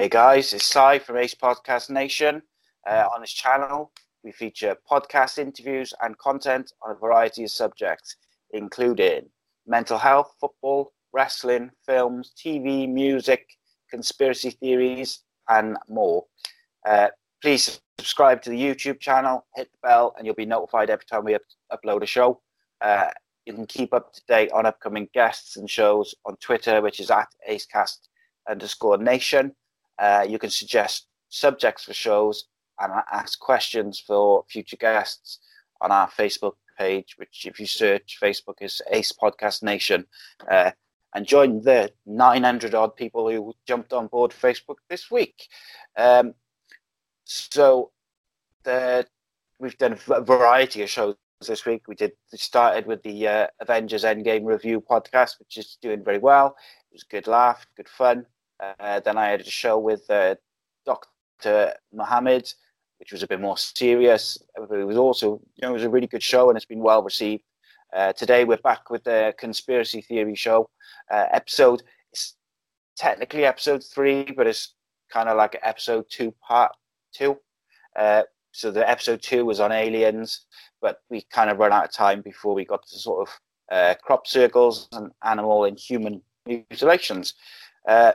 Hey guys, it's Si from Ace Podcast Nation. Uh, on this channel, we feature podcast interviews and content on a variety of subjects, including mental health, football, wrestling, films, TV, music, conspiracy theories, and more. Uh, please subscribe to the YouTube channel, hit the bell, and you'll be notified every time we up- upload a show. Uh, you can keep up to date on upcoming guests and shows on Twitter, which is at acecast underscore nation. Uh, you can suggest subjects for shows and ask questions for future guests on our Facebook page, which if you search Facebook is Ace Podcast Nation. Uh, and join the 900 odd people who jumped on board Facebook this week. Um, so the, we've done a variety of shows this week. We did we started with the uh, Avengers Endgame review podcast, which is doing very well. It was a good laugh, good fun. Uh, then I had a show with uh, Dr. Mohammed, which was a bit more serious. It was also, you know, it was a really good show and it's been well received. Uh, today we're back with the conspiracy theory show uh, episode. It's technically episode three, but it's kind of like episode two, part two. Uh, so the episode two was on aliens, but we kind of ran out of time before we got to sort of uh, crop circles and animal and human mutilations. Uh,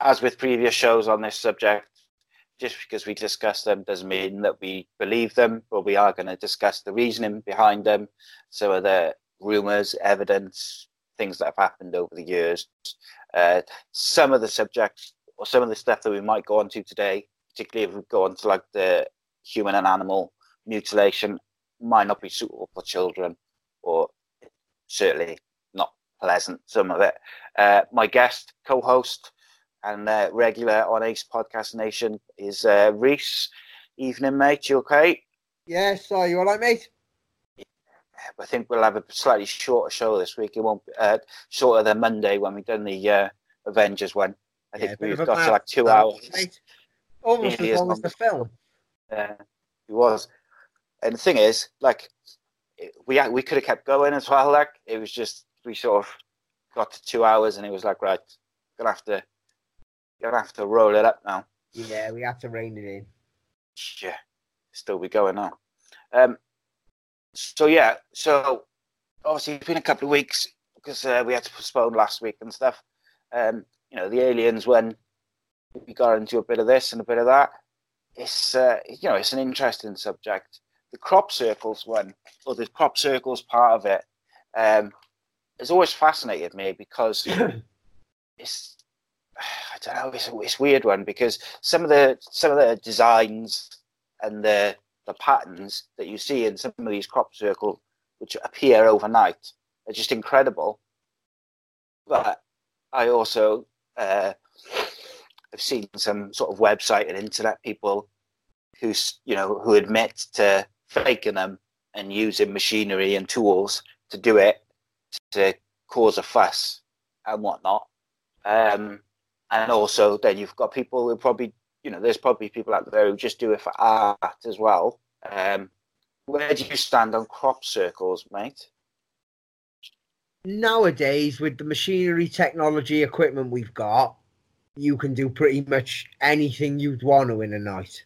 as with previous shows on this subject, just because we discuss them doesn't mean that we believe them, but we are going to discuss the reasoning behind them. So are the rumors, evidence, things that have happened over the years. Uh, some of the subjects or some of the stuff that we might go on to today, particularly if we go on to like the human and animal mutilation, might not be suitable for children or certainly not pleasant, some of it. Uh, my guest, co host, and uh, regular on Ace Podcast Nation is uh, Rhys. Evening, mate. You okay? Yeah, so you all right, mate? I think we'll have a slightly shorter show this week. It won't be uh, shorter than Monday when we've done the uh, Avengers one. I Yeah, think we've got to like two hours. Almost as long as the film. Yeah, it was. And the thing is, like, we we could have kept going as well. Like, it was just we sort of got to two hours, and it was like, right, gonna have to, gonna have to roll it up now. Yeah, we had to rein it in. Yeah, still be going on. Um, so yeah, so obviously it's been a couple of weeks because uh, we had to postpone last week and stuff. Um, you know, the aliens when we got into a bit of this and a bit of that. It's uh, you know, it's an interesting subject. The crop circles one, or the crop circles part of it, um, has always fascinated me because it's I don't know, it's it's a weird one because some of the some of the designs and the the patterns that you see in some of these crop circles, which appear overnight, are just incredible. But I also uh, have seen some sort of website and internet people who you know who admit to faking them and using machinery and tools to do it to cause a fuss and whatnot. Um, and also, then you've got people who probably, you know, there's probably people out there who just do it for art as well. Um, where do you stand on crop circles, mate? Nowadays, with the machinery, technology, equipment we've got, you can do pretty much anything you'd want to in a night.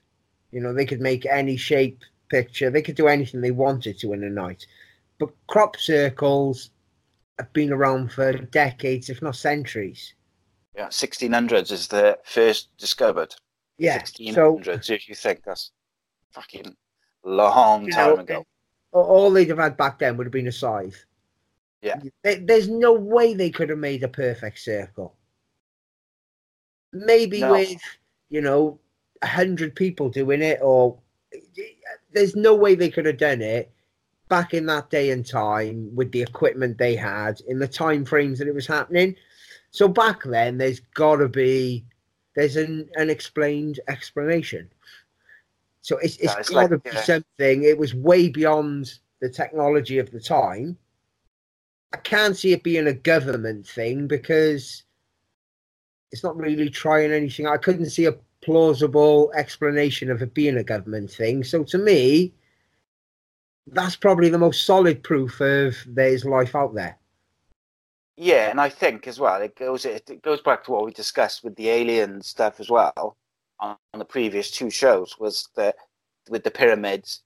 You know, they could make any shape picture. They could do anything they wanted to in a night. But crop circles have been around for decades, if not centuries. Yeah, 1600s is the first discovered. Yeah. 1600s, so, if you think that's fucking long time know, ago. All they'd have had back then would have been a scythe. Yeah. There's no way they could have made a perfect circle. Maybe no. with, you know, a hundred people doing it, or there's no way they could have done it back in that day and time with the equipment they had in the time frames that it was happening. So back then, there's got to be there's an unexplained explanation. So it's, it's got like, to be yeah. something. It was way beyond the technology of the time. I can't see it being a government thing because it's not really trying anything. I couldn't see a plausible explanation of it being a government thing. So to me, that's probably the most solid proof of there's life out there. Yeah, and I think as well it goes it goes back to what we discussed with the alien stuff as well on, on the previous two shows was that with the pyramids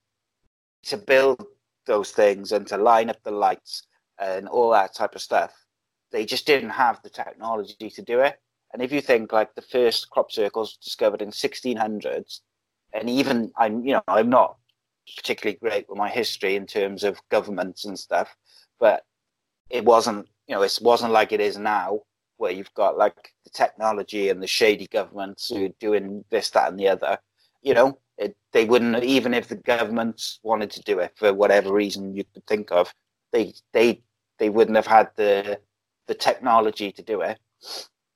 to build those things and to line up the lights and all that type of stuff, they just didn't have the technology to do it. And if you think like the first crop circles discovered in 1600s, and even I'm you know I'm not particularly great with my history in terms of governments and stuff, but it wasn't you know, it wasn't like it is now, where you've got like the technology and the shady governments who are doing this, that, and the other. You know, it, they wouldn't even if the governments wanted to do it for whatever reason you could think of. They they they wouldn't have had the the technology to do it.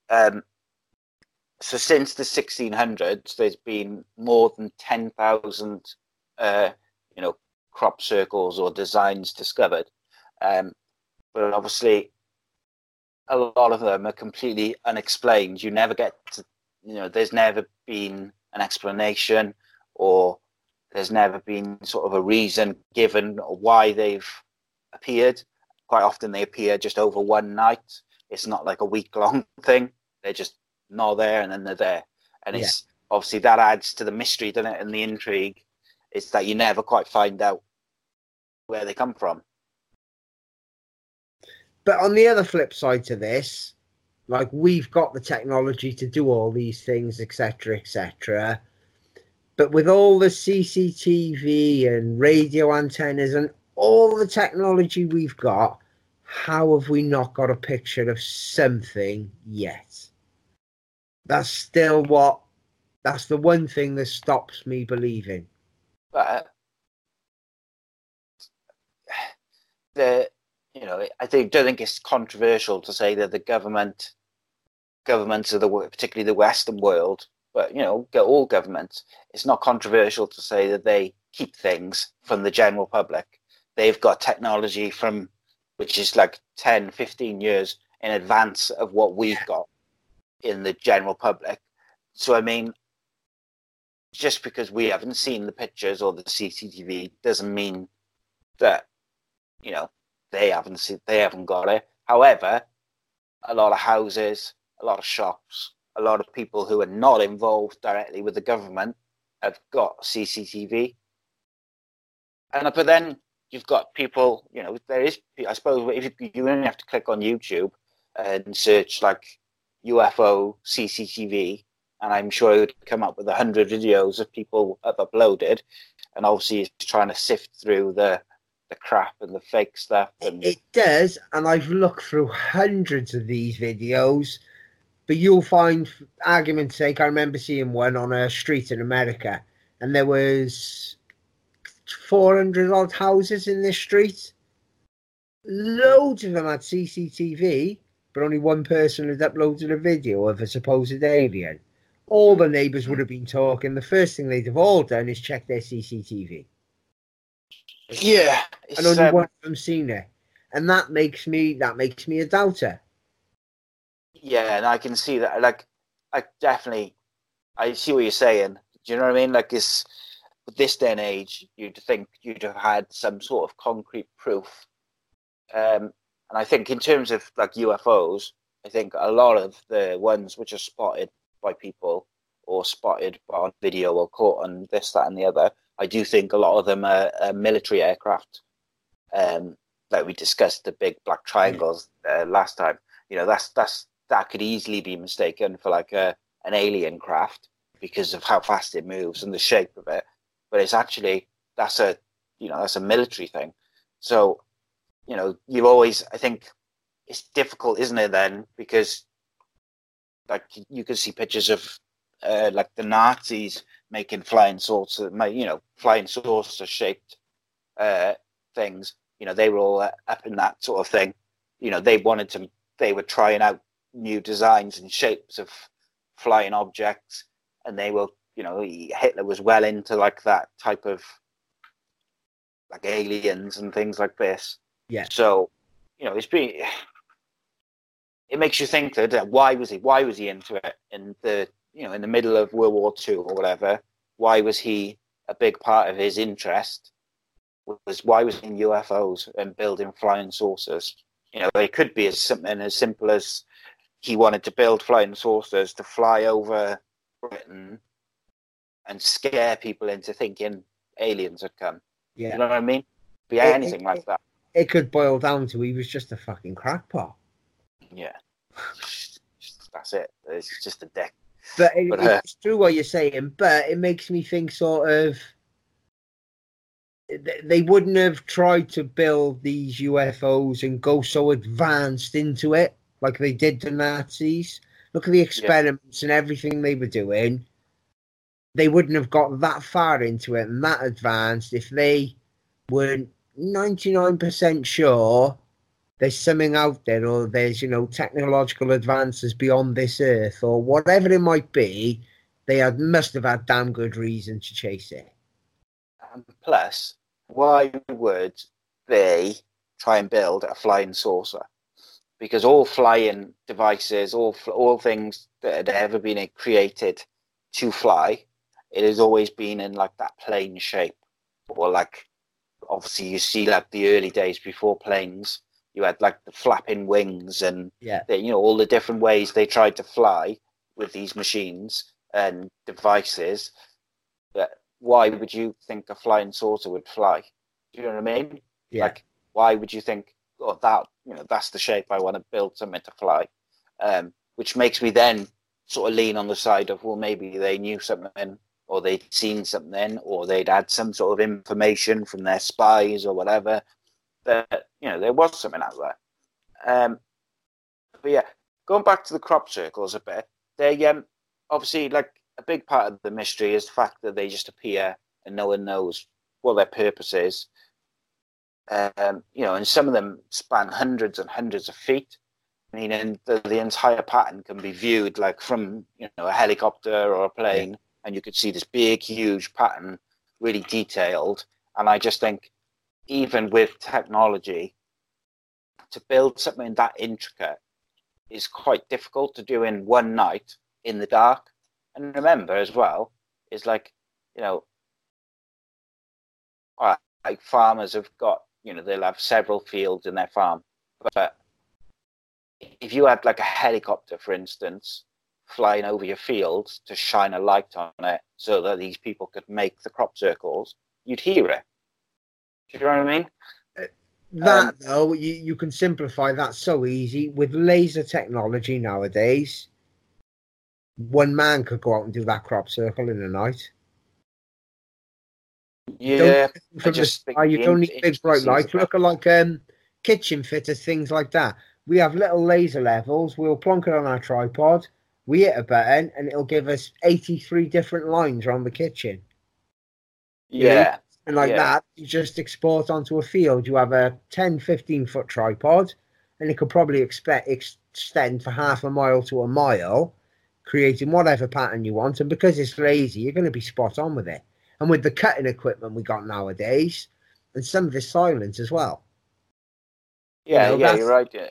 Um, so since the 1600s, there's been more than 10,000, uh, you know, crop circles or designs discovered. Um, but obviously, a lot of them are completely unexplained. You never get to, you know, there's never been an explanation or there's never been sort of a reason given why they've appeared. Quite often they appear just over one night. It's not like a week long thing. They're just not there and then they're there. And it's yeah. obviously that adds to the mystery, doesn't it? And the intrigue is that you never quite find out where they come from. But on the other flip side to this, like we've got the technology to do all these things, etc., etc. But with all the CCTV and radio antennas and all the technology we've got, how have we not got a picture of something yet? That's still what. That's the one thing that stops me believing. But uh, the you know, I think don't think it's controversial to say that the government, governments of the particularly the Western world, but you know, all governments, it's not controversial to say that they keep things from the general public. They've got technology from which is like 10, 15 years in advance of what we've got in the general public. So I mean, just because we haven't seen the pictures or the CCTV doesn't mean that you know they haven't seen, they haven't got it. However, a lot of houses, a lot of shops, a lot of people who are not involved directly with the government have got CCTV. And but then you've got people, you know, there is, I suppose, if you, you only have to click on YouTube and search like UFO CCTV, and I'm sure it would come up with a hundred videos of people have uploaded, and obviously it's trying to sift through the the crap and the fake stuff. And... It, does, and I've looked through hundreds of these videos, but you'll find, argument's sake, I remember seeing one on a street in America, and there was 400 odd houses in this street. Loads of them had CCTV, but only one person had uploaded a video of a supposed alien. All the neighbours would have been talking. The first thing they'd have all done is check their CCTV. Yeah, and only um, one of them seen it, and that makes me that makes me a doubter. Yeah, and I can see that. Like, I definitely, I see what you're saying. Do you know what I mean? Like this, with this day and age, you'd think you'd have had some sort of concrete proof. Um, and I think in terms of like UFOs, I think a lot of the ones which are spotted by people or spotted on video or caught on this, that, and the other. I do think a lot of them are, are military aircraft. Um, like we discussed the big black triangles uh, last time. You know, that's that's that could easily be mistaken for like a an alien craft because of how fast it moves and the shape of it. But it's actually that's a you know that's a military thing. So you know you always I think it's difficult, isn't it? Then because like you can see pictures of uh, like the Nazis making flying saucer, you know, flying saucer shaped uh, things. You know, they were all up in that sort of thing. You know, they wanted to, they were trying out new designs and shapes of flying objects, and they were, you know, Hitler was well into like that type of like aliens and things like this. Yeah. So, you know, it's been. It makes you think that uh, why was he why was he into it in the you know in the middle of World War Two or whatever? Why was he a big part of his interest? Was why was in UFOs and building flying saucers? You know, it could be as something as simple as he wanted to build flying saucers to fly over Britain and scare people into thinking aliens had come. Yeah. You know what I mean? Be anything it, like that. It could boil down to he was just a fucking crackpot. Yeah. That's it. It's just a deck. But, it, but uh, it's true what you're saying, but it makes me think sort of they wouldn't have tried to build these UFOs and go so advanced into it like they did the Nazis. Look at the experiments yeah. and everything they were doing. They wouldn't have got that far into it and that advanced if they weren't 99% sure there's something out there or there's, you know, technological advances beyond this earth or whatever it might be. They had, must have had damn good reason to chase it. And plus, why would they try and build a flying saucer? because all flying devices, all all things that had ever been created to fly, it has always been in like that plane shape, or like obviously you see like the early days before planes, you had like the flapping wings and yeah, the, you know all the different ways they tried to fly with these machines and devices. But why would you think a flying saucer would fly? Do you know what I mean? Yeah. Like, why would you think or that you know that's the shape I want to build something to fly, um, which makes me then sort of lean on the side of well maybe they knew something or they'd seen something or they'd had some sort of information from their spies or whatever that you know there was something out there. Um, but yeah, going back to the crop circles a bit, they um, obviously like a big part of the mystery is the fact that they just appear and no one knows what their purpose is. Um, you know, and some of them span hundreds and hundreds of feet. I mean, and the, the entire pattern can be viewed like from you know a helicopter or a plane, and you could see this big, huge pattern, really detailed. And I just think, even with technology, to build something that intricate is quite difficult to do in one night in the dark. And remember as well, is like, you know, like farmers have got you know they'll have several fields in their farm but if you had like a helicopter for instance flying over your fields to shine a light on it so that these people could make the crop circles you'd hear it do you know what i mean uh, that um, though you, you can simplify that so easy with laser technology nowadays one man could go out and do that crop circle in a night yeah, from the sky, you don't need big bright lights. Look at like um, kitchen fitters, things like that. We have little laser levels. We'll plonk it on our tripod. We hit a button, and it'll give us eighty-three different lines around the kitchen. Yeah, and like yeah. that, you just export onto a field. You have a 10, 15 foot tripod, and it could probably expect extend for half a mile to a mile, creating whatever pattern you want. And because it's lazy, you're going to be spot on with it and with the cutting equipment we got nowadays, and some of the silence as well. Yeah, you know, yeah, you're right. Yeah.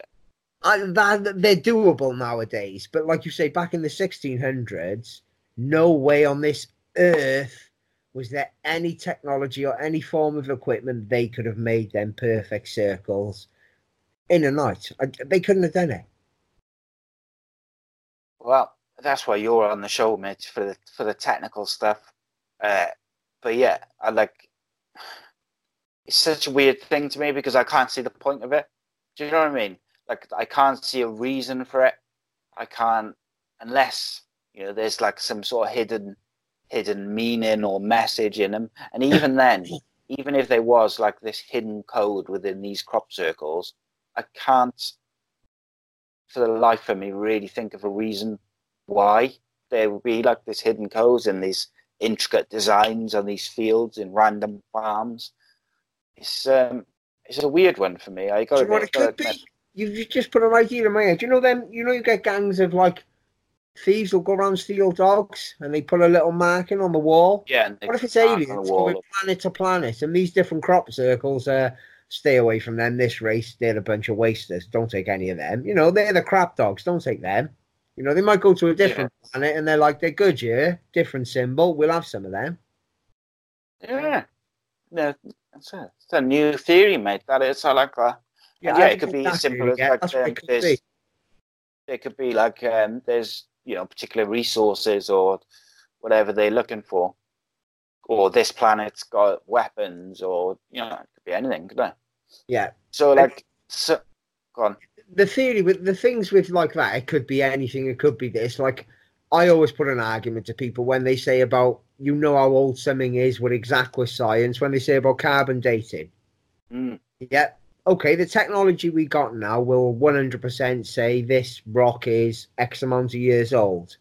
They're doable nowadays, but like you say, back in the 1600s, no way on this earth was there any technology or any form of equipment they could have made them perfect circles in a night. They couldn't have done it. Well, that's why you're on the show, mate, for the for the technical stuff. Uh, but yeah, I like. It's such a weird thing to me because I can't see the point of it. Do you know what I mean? Like I can't see a reason for it. I can't unless you know there's like some sort of hidden hidden meaning or message in them. And even then, even if there was like this hidden code within these crop circles, I can't for the life of me really think of a reason why there would be like this hidden codes and these intricate designs on these fields in random farms. It's um, it's a weird one for me. I got. Do you know what it could be? You just put an idea in my head. You know them? You know you get gangs of like thieves will go around steal dogs and they put a little marking on the wall. Yeah. What if it's aliens going planet to planet and these different crop circles? Uh, stay away from them. This race, they're a bunch of wasters. Don't take any of them. You know, they're the crap dogs. Don't take them. You know, they might go to a different yeah. planet and they're like, they're good, yeah? Different symbol. We'll have some of them. Yeah. No, it's a, it's a new theory, mate. That is, I like that. Yeah, yeah it could be as simple as like, um, there's, it could be like um, there's you know particular resources or whatever they're looking for, or this planet's got weapons, or you know it could be anything, could it? Yeah. So like, so, go on the theory with the things with like that, it could be anything. It could be this. Like I always put an argument to people when they say about you know how old something is with exact with science. When they say about carbon dating, mm. yeah, okay, the technology we got now will one hundred percent say this rock is X amount of years old.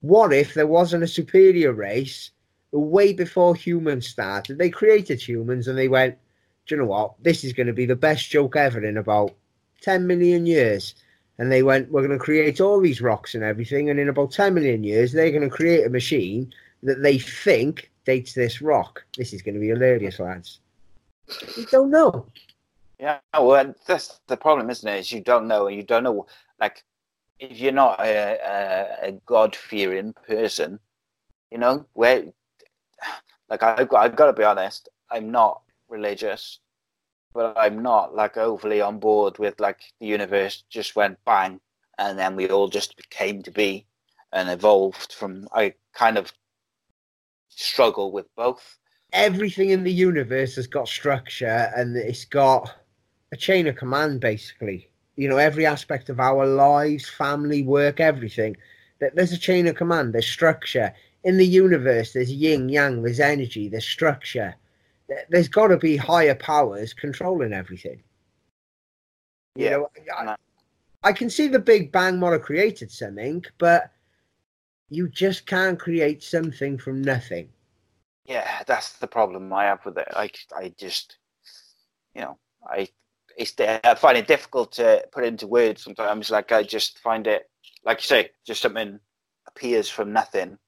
What if there wasn't a superior race way before humans started? They created humans and they went, do you know what? This is going to be the best joke ever in about 10 million years. And they went, we're going to create all these rocks and everything. And in about 10 million years, they're going to create a machine that they think dates this rock. This is going to be hilarious, lads. We don't know. Yeah, well, that's the problem, isn't it? Is you don't know, and you don't know. Like, if you're not a, a, a God fearing person, you know, where, like, I've got, I've got to be honest, I'm not religious but I'm not like overly on board with like the universe just went bang and then we all just came to be and evolved from I kind of struggle with both. Everything in the universe has got structure and it's got a chain of command basically. You know, every aspect of our lives, family, work, everything. That There's a chain of command, there's structure. In the universe, there's yin, yang, there's energy, there's structure there's got to be higher powers controlling everything. You yeah. know, I, I, can see the Big Bang might have created something, but you just can't create something from nothing. Yeah, that's the problem I have with it. I, I just, you know, I, it's, I find it difficult to put into words sometimes. Like I just find it, like you say, just something appears from nothing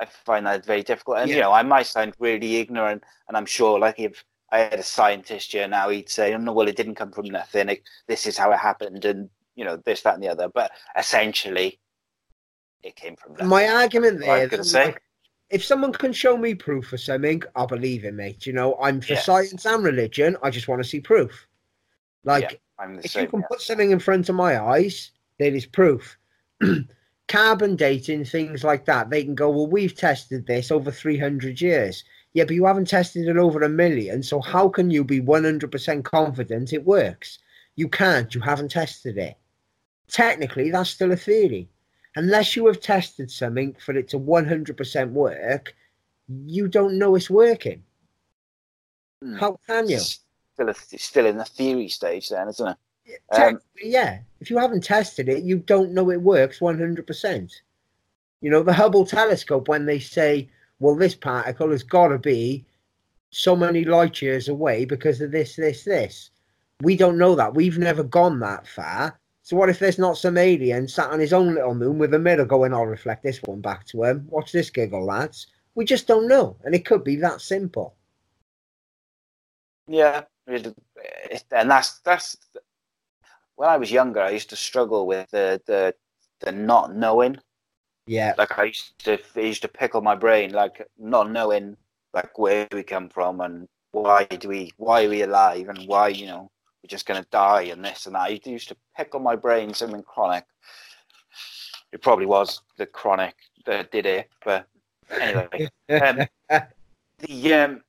I find that very difficult. And yeah. you know, I might sound really ignorant, and I'm sure, like if I had a scientist here now, he'd say, "Oh no, well, it didn't come from nothing. It, this is how it happened, and you know, this, that, and the other." But essentially, it came from nothing. My argument there. Like, if someone can show me proof for something, I'll believe it, mate. You know, I'm for yes. science and religion. I just want to see proof. Like, yeah, if same, you can yeah. put something in front of my eyes, there is proof. carbon dating, things like that, they can go, well, we've tested this over 300 years. Yeah, but you haven't tested it over a million. So how can you be 100% confident it works? You can't. You haven't tested it. Technically, that's still a theory. Unless you have tested something for it to 100% work, you don't know it's working. Hmm. How can you? Still, a, still in the theory stage, then, isn't it? Um, yeah, if you haven't tested it, you don't know it works 100%. You know, the Hubble telescope, when they say, well, this particle has got to be so many light years away because of this, this, this. We don't know that. We've never gone that far. So what if there's not some alien sat on his own little moon with a mirror going, I'll reflect this one back to him. Watch this giggle, lads. We just don't know. And it could be that simple. Yeah. And that's that's when I was younger, I used to struggle with the the the not knowing. Yeah. Like I used to, I used to pickle my brain, like not knowing like where we come from and why do we, why are we alive, and why you know we're just gonna die and this and that. I used to pickle my brain something chronic. it probably was the chronic that did it. But anyway, um, the um,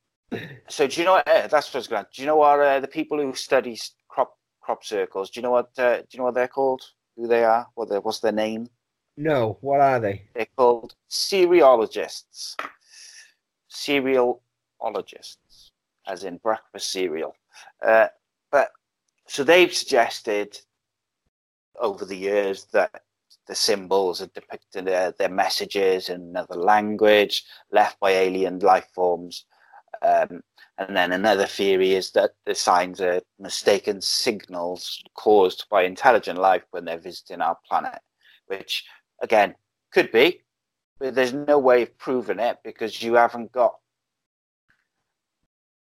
so do you know? Uh, that's what I was going. Do you know what uh, the people who study crop crop circles? Do you know what? Uh, do you know what they're called? Who they are? What their, what's their name? No. What are they? They're called cerealogists. Cerealologists, as in breakfast cereal. Uh, but so they've suggested over the years that the symbols are depicting their, their messages in another language left by alien life forms. Um, and then another theory is that the signs are mistaken signals caused by intelligent life when they're visiting our planet, which again could be, but there's no way of proving it because you haven't got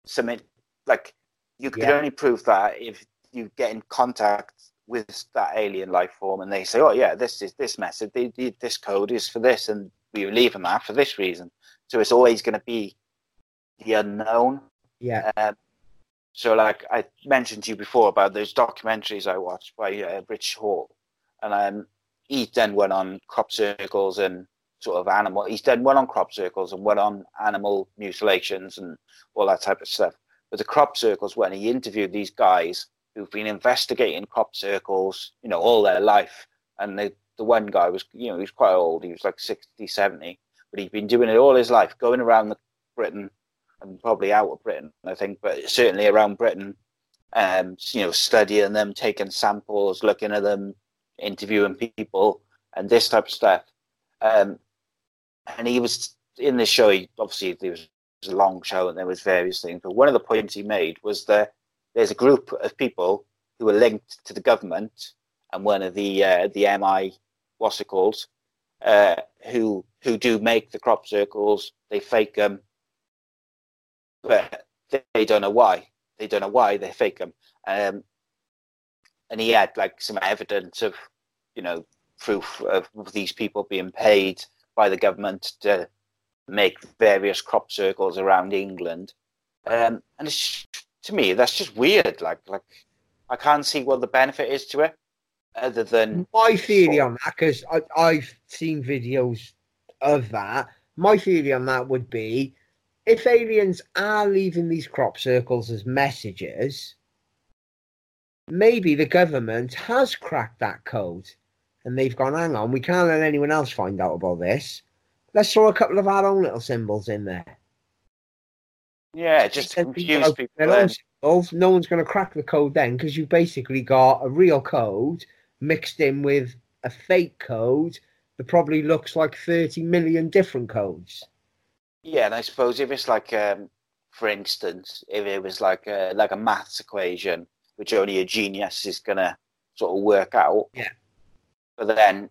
something like you could yeah. only prove that if you get in contact with that alien life form and they say, oh yeah, this is this message, this code is for this, and we are leaving that for this reason. So it's always going to be the unknown. Yeah. Um, so like I mentioned to you before about those documentaries I watched by uh, Rich Hall, and um, he then went on crop circles and sort of animal. He's done one on crop circles and one on animal mutilations and all that type of stuff. But the crop circles, when he interviewed these guys who've been investigating crop circles, you know, all their life. And the, the one guy was, you know, he was quite old. He was like 60, 70, but he'd been doing it all his life, going around the Britain and probably out of Britain, I think, but certainly around Britain, um, you know, studying them, taking samples, looking at them, interviewing people, and this type of stuff. Um, and he was in this show. He obviously there was, was a long show, and there was various things. But one of the points he made was that there's a group of people who are linked to the government and one of the uh, the MI, what's it called, uh, who who do make the crop circles. They fake them, but they don't know why. They don't know why they fake them. Um, and he had like some evidence of, you know, proof of these people being paid by the government to make various crop circles around England. Um, and it's to me that's just weird. Like like I can't see what the benefit is to it other than my theory on that because I've seen videos of that. My theory on that would be if aliens are leaving these crop circles as messages, maybe the government has cracked that code and they've gone, hang on, we can't let anyone else find out about this. Let's throw a couple of our own little symbols in there. Yeah, just confuse people. no one's going to crack the code then because you've basically got a real code mixed in with a fake code that probably looks like 30 million different codes. Yeah, and I suppose if it's like, um, for instance, if it was like a, like a maths equation, which only a genius is going to sort of work out. Yeah. But then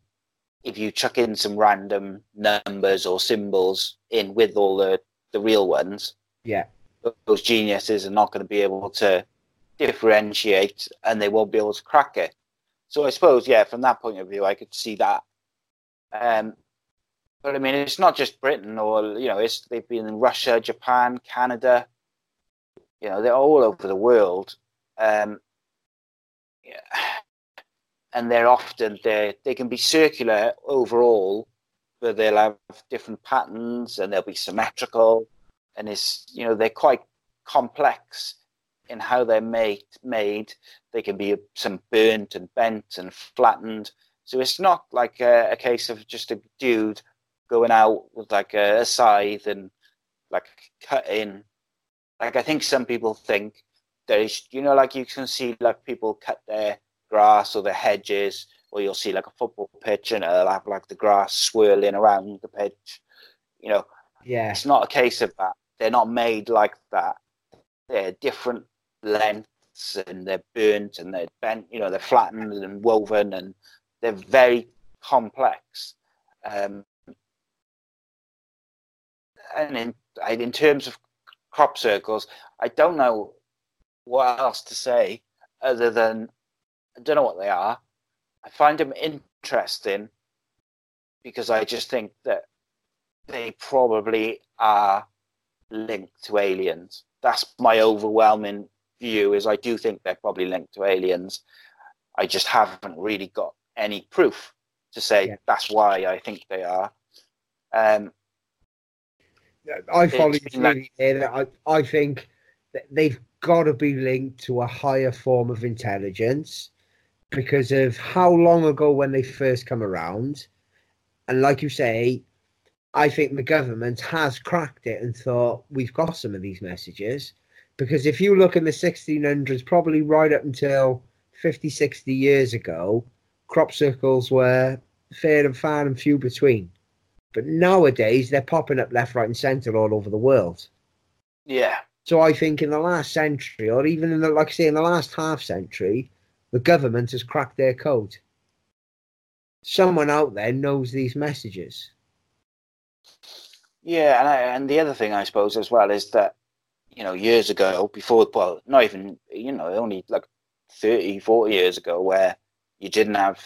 if you chuck in some random numbers or symbols in with all the, the real ones, yeah. Those geniuses are not going to be able to differentiate and they won't be able to crack it. So I suppose, yeah, from that point of view, I could see that. Um, but I mean, it's not just Britain, or you know, it's they've been in Russia, Japan, Canada. You know, they're all over the world, um, yeah. and they're often they they can be circular overall, but they'll have different patterns and they'll be symmetrical and it's you know they're quite complex in how they're made. Made they can be some burnt and bent and flattened. So it's not like a, a case of just a dude going out with like a, a scythe and like cutting. Like I think some people think there is, you know, like you can see like people cut their grass or their hedges, or you'll see like a football pitch and it'll have like the grass swirling around the pitch. You know, yeah, it's not a case of that. They're not made like that. They're different lengths and they're burnt and they're bent, you know, they're flattened and woven and they're very complex. Um, and in, in terms of crop circles, I don't know what else to say other than I don't know what they are. I find them interesting because I just think that they probably are linked to aliens. That's my overwhelming view. Is I do think they're probably linked to aliens. I just haven't really got any proof. to say Yeah. that's why I think they are. Um, I follow you really there. I, I think that they've got to be linked to a higher form of intelligence because of how long ago when they first come around. And like you say, I think the government has cracked it and thought we've got some of these messages. Because if you look in the 1600s, probably right up until 50, 60 years ago, crop circles were fair and far and few between. But nowadays, they're popping up left, right, and centre all over the world. yeah, So I think in the last century, or even in the, like I say, in the last half century, the government has cracked their code. Someone out there knows these messages. yeah, and I, and the other thing I suppose as well is that you know years ago, before well, not even you know only like 30, 40 years ago, where you didn't have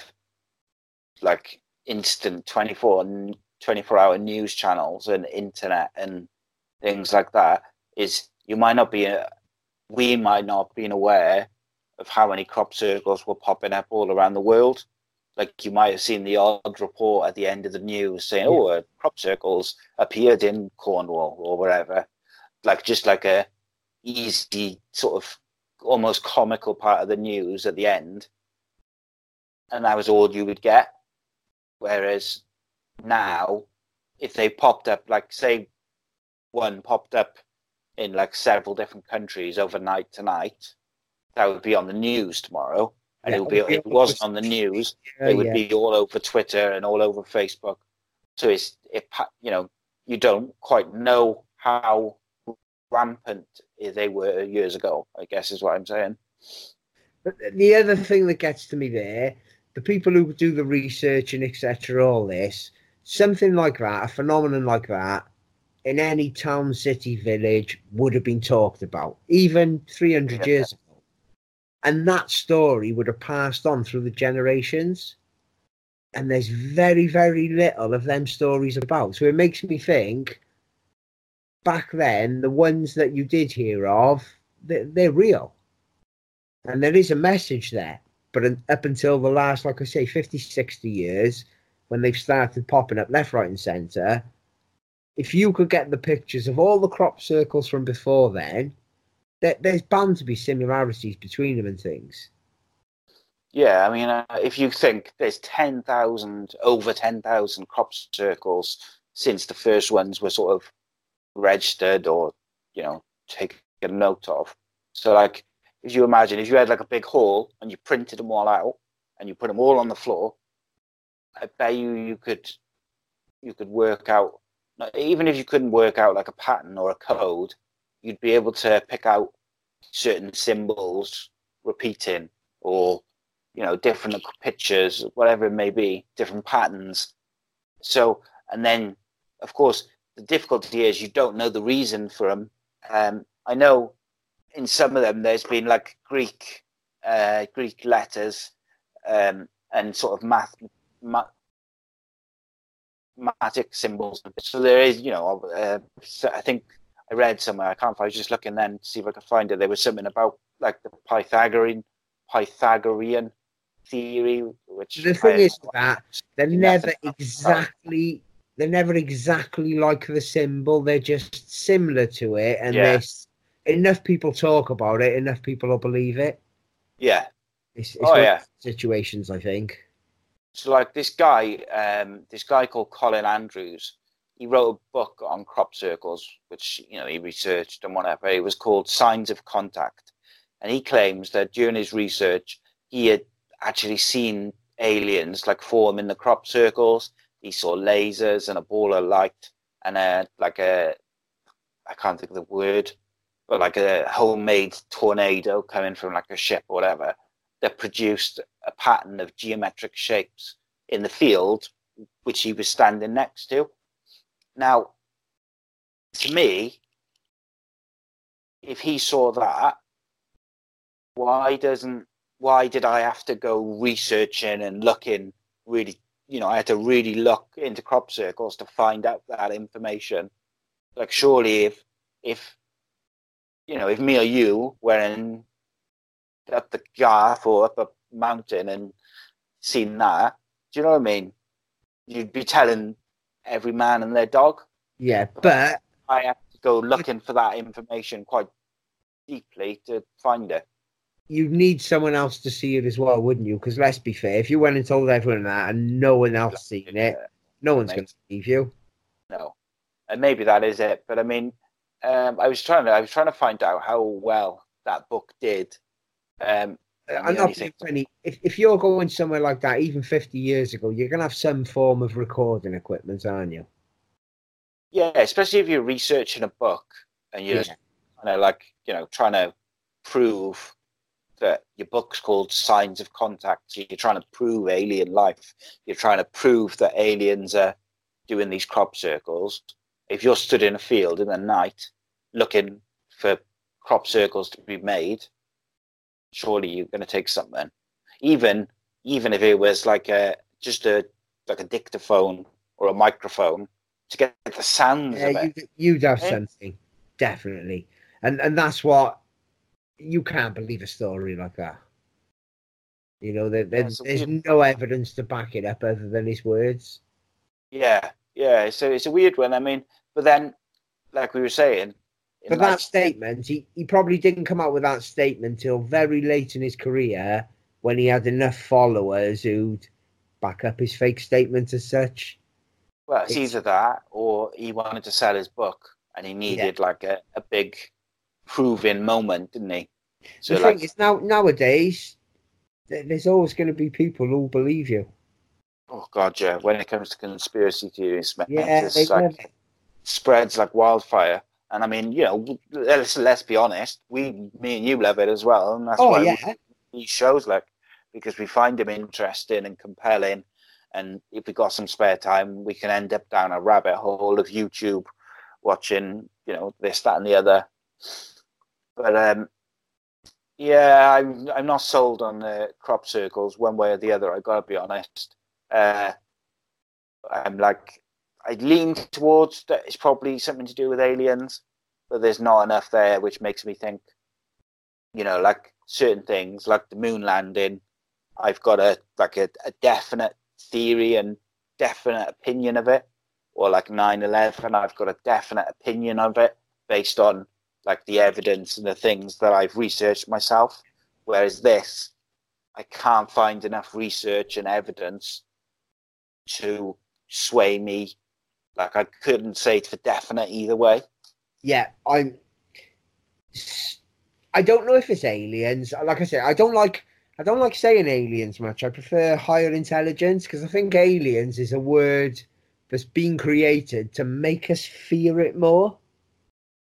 like instant 24 and 24 hour news channels and internet and things like that is you might not be uh, we might not have been aware of how many crop circles were popping up all around the world. Like you might have seen the odd report at the end of the news saying oh uh, crop circles appeared in cornwall or wherever like just like a easy sort of almost comical part of the news at the end. And that was all you would get. Whereas now if they popped up like say one popped up in like several different countries overnight tonight that would be on the news tomorrow and Yeah, it would be it be if it wasn't on the news Yeah, it would yeah. be all over twitter and all over facebook so it's it you know you don't quite know how rampant they were years ago i guess is what i'm saying But the other thing that gets to me there, the people who do the research and etc., all this, something like that, a phenomenon like that, in any town, city, village would have been talked about, even 300 Yeah. years ago. And that story would have passed on through the generations. And there's very, very little of them stories about. So it makes me think back then, the ones that you did hear of, they're, they're real and there is a message there. But up until the last, like I say, 50, 60 years, when they've started popping up left, right, and centre, if you could get the pictures of all the crop circles from before then, there, there's bound to be similarities between them and things. Yeah, I mean, uh, if you think there's 10,000, over 10,000 crop circles since the first ones were sort of registered or, you know, taken note of. So, like, if you imagine if you had like a big hall and you printed them all out and you put them all on the floor, I bet you you could you could work out even if you couldn't work out like a pattern or a code, you'd be able to pick out certain symbols repeating or you know different pictures, whatever it may be, different patterns. So and then of course the difficulty is you don't know the reason for them. Um, I know in some of them there's been like Greek uh, Greek letters um, and sort of math, math magic symbols. So there is, you know, uh, so I think I read somewhere. I can't. Find I was just looking then to see if I could find it. There was something about like the Pythagorean Pythagorean theory, which The thing I- is that they're never exactly they're never exactly like the symbol. They're just similar to it, and Yeah. enough people talk about it, enough people will believe it. yeah. It's, it's Oh, yeah. situations, I think. So like this guy, um, this guy called Colin Andrews, he wrote a book on crop circles, which you know he researched and whatever. It was called Signs of Contact, and he claims that during his research, he had actually seen aliens like form in the crop circles. He saw lasers and a ball of light and a like a I can't think of the word, but like a homemade tornado coming from like a ship or whatever that produced a pattern of geometric shapes in the field which he was standing next to. Now, to me, if he saw that, why doesn't why did I have to go researching and looking really you know, I had to really look into crop circles to find out that information. Like surely if if you know, if me or you were in up the garth or up a mountain and seen that, Do you know what I mean? You'd be telling every man and their dog. Yeah, but I have to go looking for that information quite deeply to find it. you need someone else to see it as well, wouldn't you? Because let's be fair, if you went and told everyone that and no one else seen it, no one's going to believe you. No, and maybe that is it. But I mean, um, I was trying to I was trying to find out how well that book did. Um, I'm not being funny. If, if you're going somewhere like that, even 50 years ago, you're going to have some form of recording equipment, aren't you? yeah, especially if you're researching a book and you're Yeah. kind of like you know trying to prove that your book's called Signs of Contact. So you're trying to prove alien life. You're trying to prove that aliens are doing these crop circles. If you're stood in a field in the night looking for crop circles to be made, surely you're going to take something. Even even if it was like a just a like a dictaphone or a microphone to get the sounds of Yeah, it. you'd, have Eh? something, definitely. And and that's what you can't believe a story like that. You know, there, there's, a there's no evidence to back it up other than his words. Yeah, yeah. So it's a weird one. I mean, but then, like we were saying, in But like- that statement, he, he probably didn't come out with that statement till very late in his career when he had enough followers who'd back up his fake statement as such. well, it's it's- either that or he wanted to sell his book and he needed like a, a big proving moment, didn't he? So the like, thing is, now nowadays, there's always going to be people who'll believe you. oh god, yeah. When it comes to conspiracy theories, man, Yeah, it's like never- spreads like wildfire. And I mean, you know, let's let's be honest. We, me and you, love it as well, and that's Oh why we yeah, these shows like because we find them interesting and compelling and if we got some spare time we can end up down a rabbit hole of youtube watching you know this that and the other but um yeah i'm i'm not sold on the crop circles one way or the other i gotta be honest uh i'm like i lean towards that it's probably something to do with aliens but there's not enough there which makes me think you know, like certain things, like the moon landing, I've got a like a, a definite theory and definite opinion of it, or like 9/11, I've got a definite opinion of it based on like the evidence and the things that I've researched myself. Whereas this, I can't find enough research and evidence to sway me. Like I couldn't say for definite either way. yeah. I'm. I don't know if it's aliens. Like I said, I don't like. I don't like saying aliens much. I prefer higher intelligence because I think aliens is a word that's been created to make us fear it more.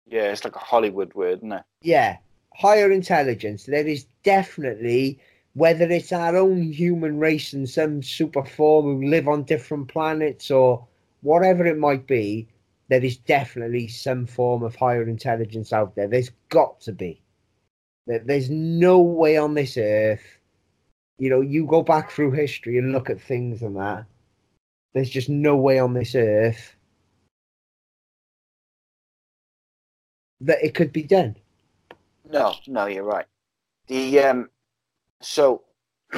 Yeah, it's like a Hollywood word, isn't it? yeah, higher intelligence. There is definitely, whether it's our own human race in some super form who live on different planets or whatever it might be, there is definitely some form of higher intelligence out there. There's got to be. There's no way on this earth. You know, you go back through history and look at things and that. There's just no way on this earth that it could be done. No, no, you're right. The um, so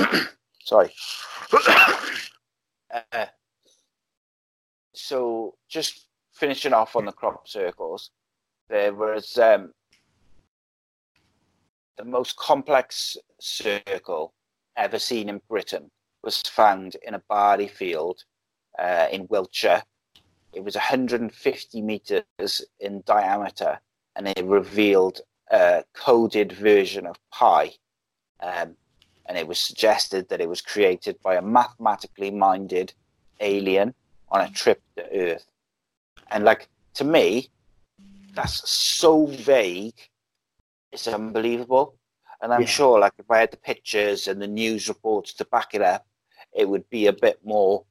sorry. uh, so just finishing off on the crop circles, there was um, the most complex circle ever seen in Britain was found in a barley field uh, in Wiltshire. It was 150 meters in diameter, and it revealed a coded version of pi. Um, and it was suggested that it was created by a mathematically minded alien on a trip to Earth. And, like, to me, that's so vague, it's unbelievable. And I'm Yeah. sure, like, if I had the pictures and the news reports to back it up, it would be a bit more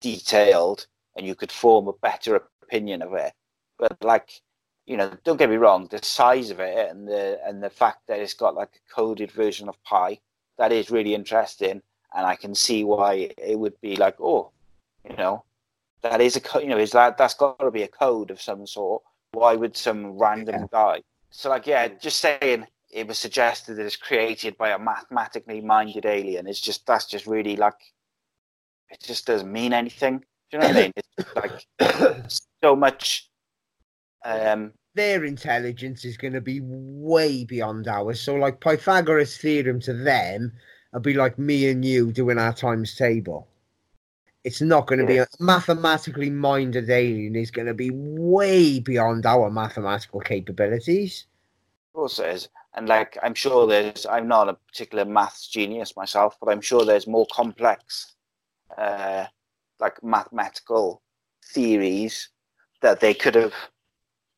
detailed and you could form a better opinion of it. But, like, you know, don't get me wrong, the size of it and the and the fact that it's got like a coded version of pi, that is really interesting, and I can see why it would be like, oh, you know, that is a you know, is that that's got to be a code of some sort. Why would some random Yeah. guy? So like, yeah, just saying it was suggested that it's created by a mathematically minded alien It's just that's just really like it just doesn't mean anything. Do you know what I mean? It's like so much. Um, Their intelligence is going to be way beyond ours. So, like Pythagoras' theorem to them, would be like me and you doing our times table. It's not going to be a mathematically minded alien. Is going to be way beyond our mathematical capabilities. Of course it is. And like I'm sure there's I'm not a particular maths genius myself, but I'm sure there's more complex uh like mathematical theories that they could have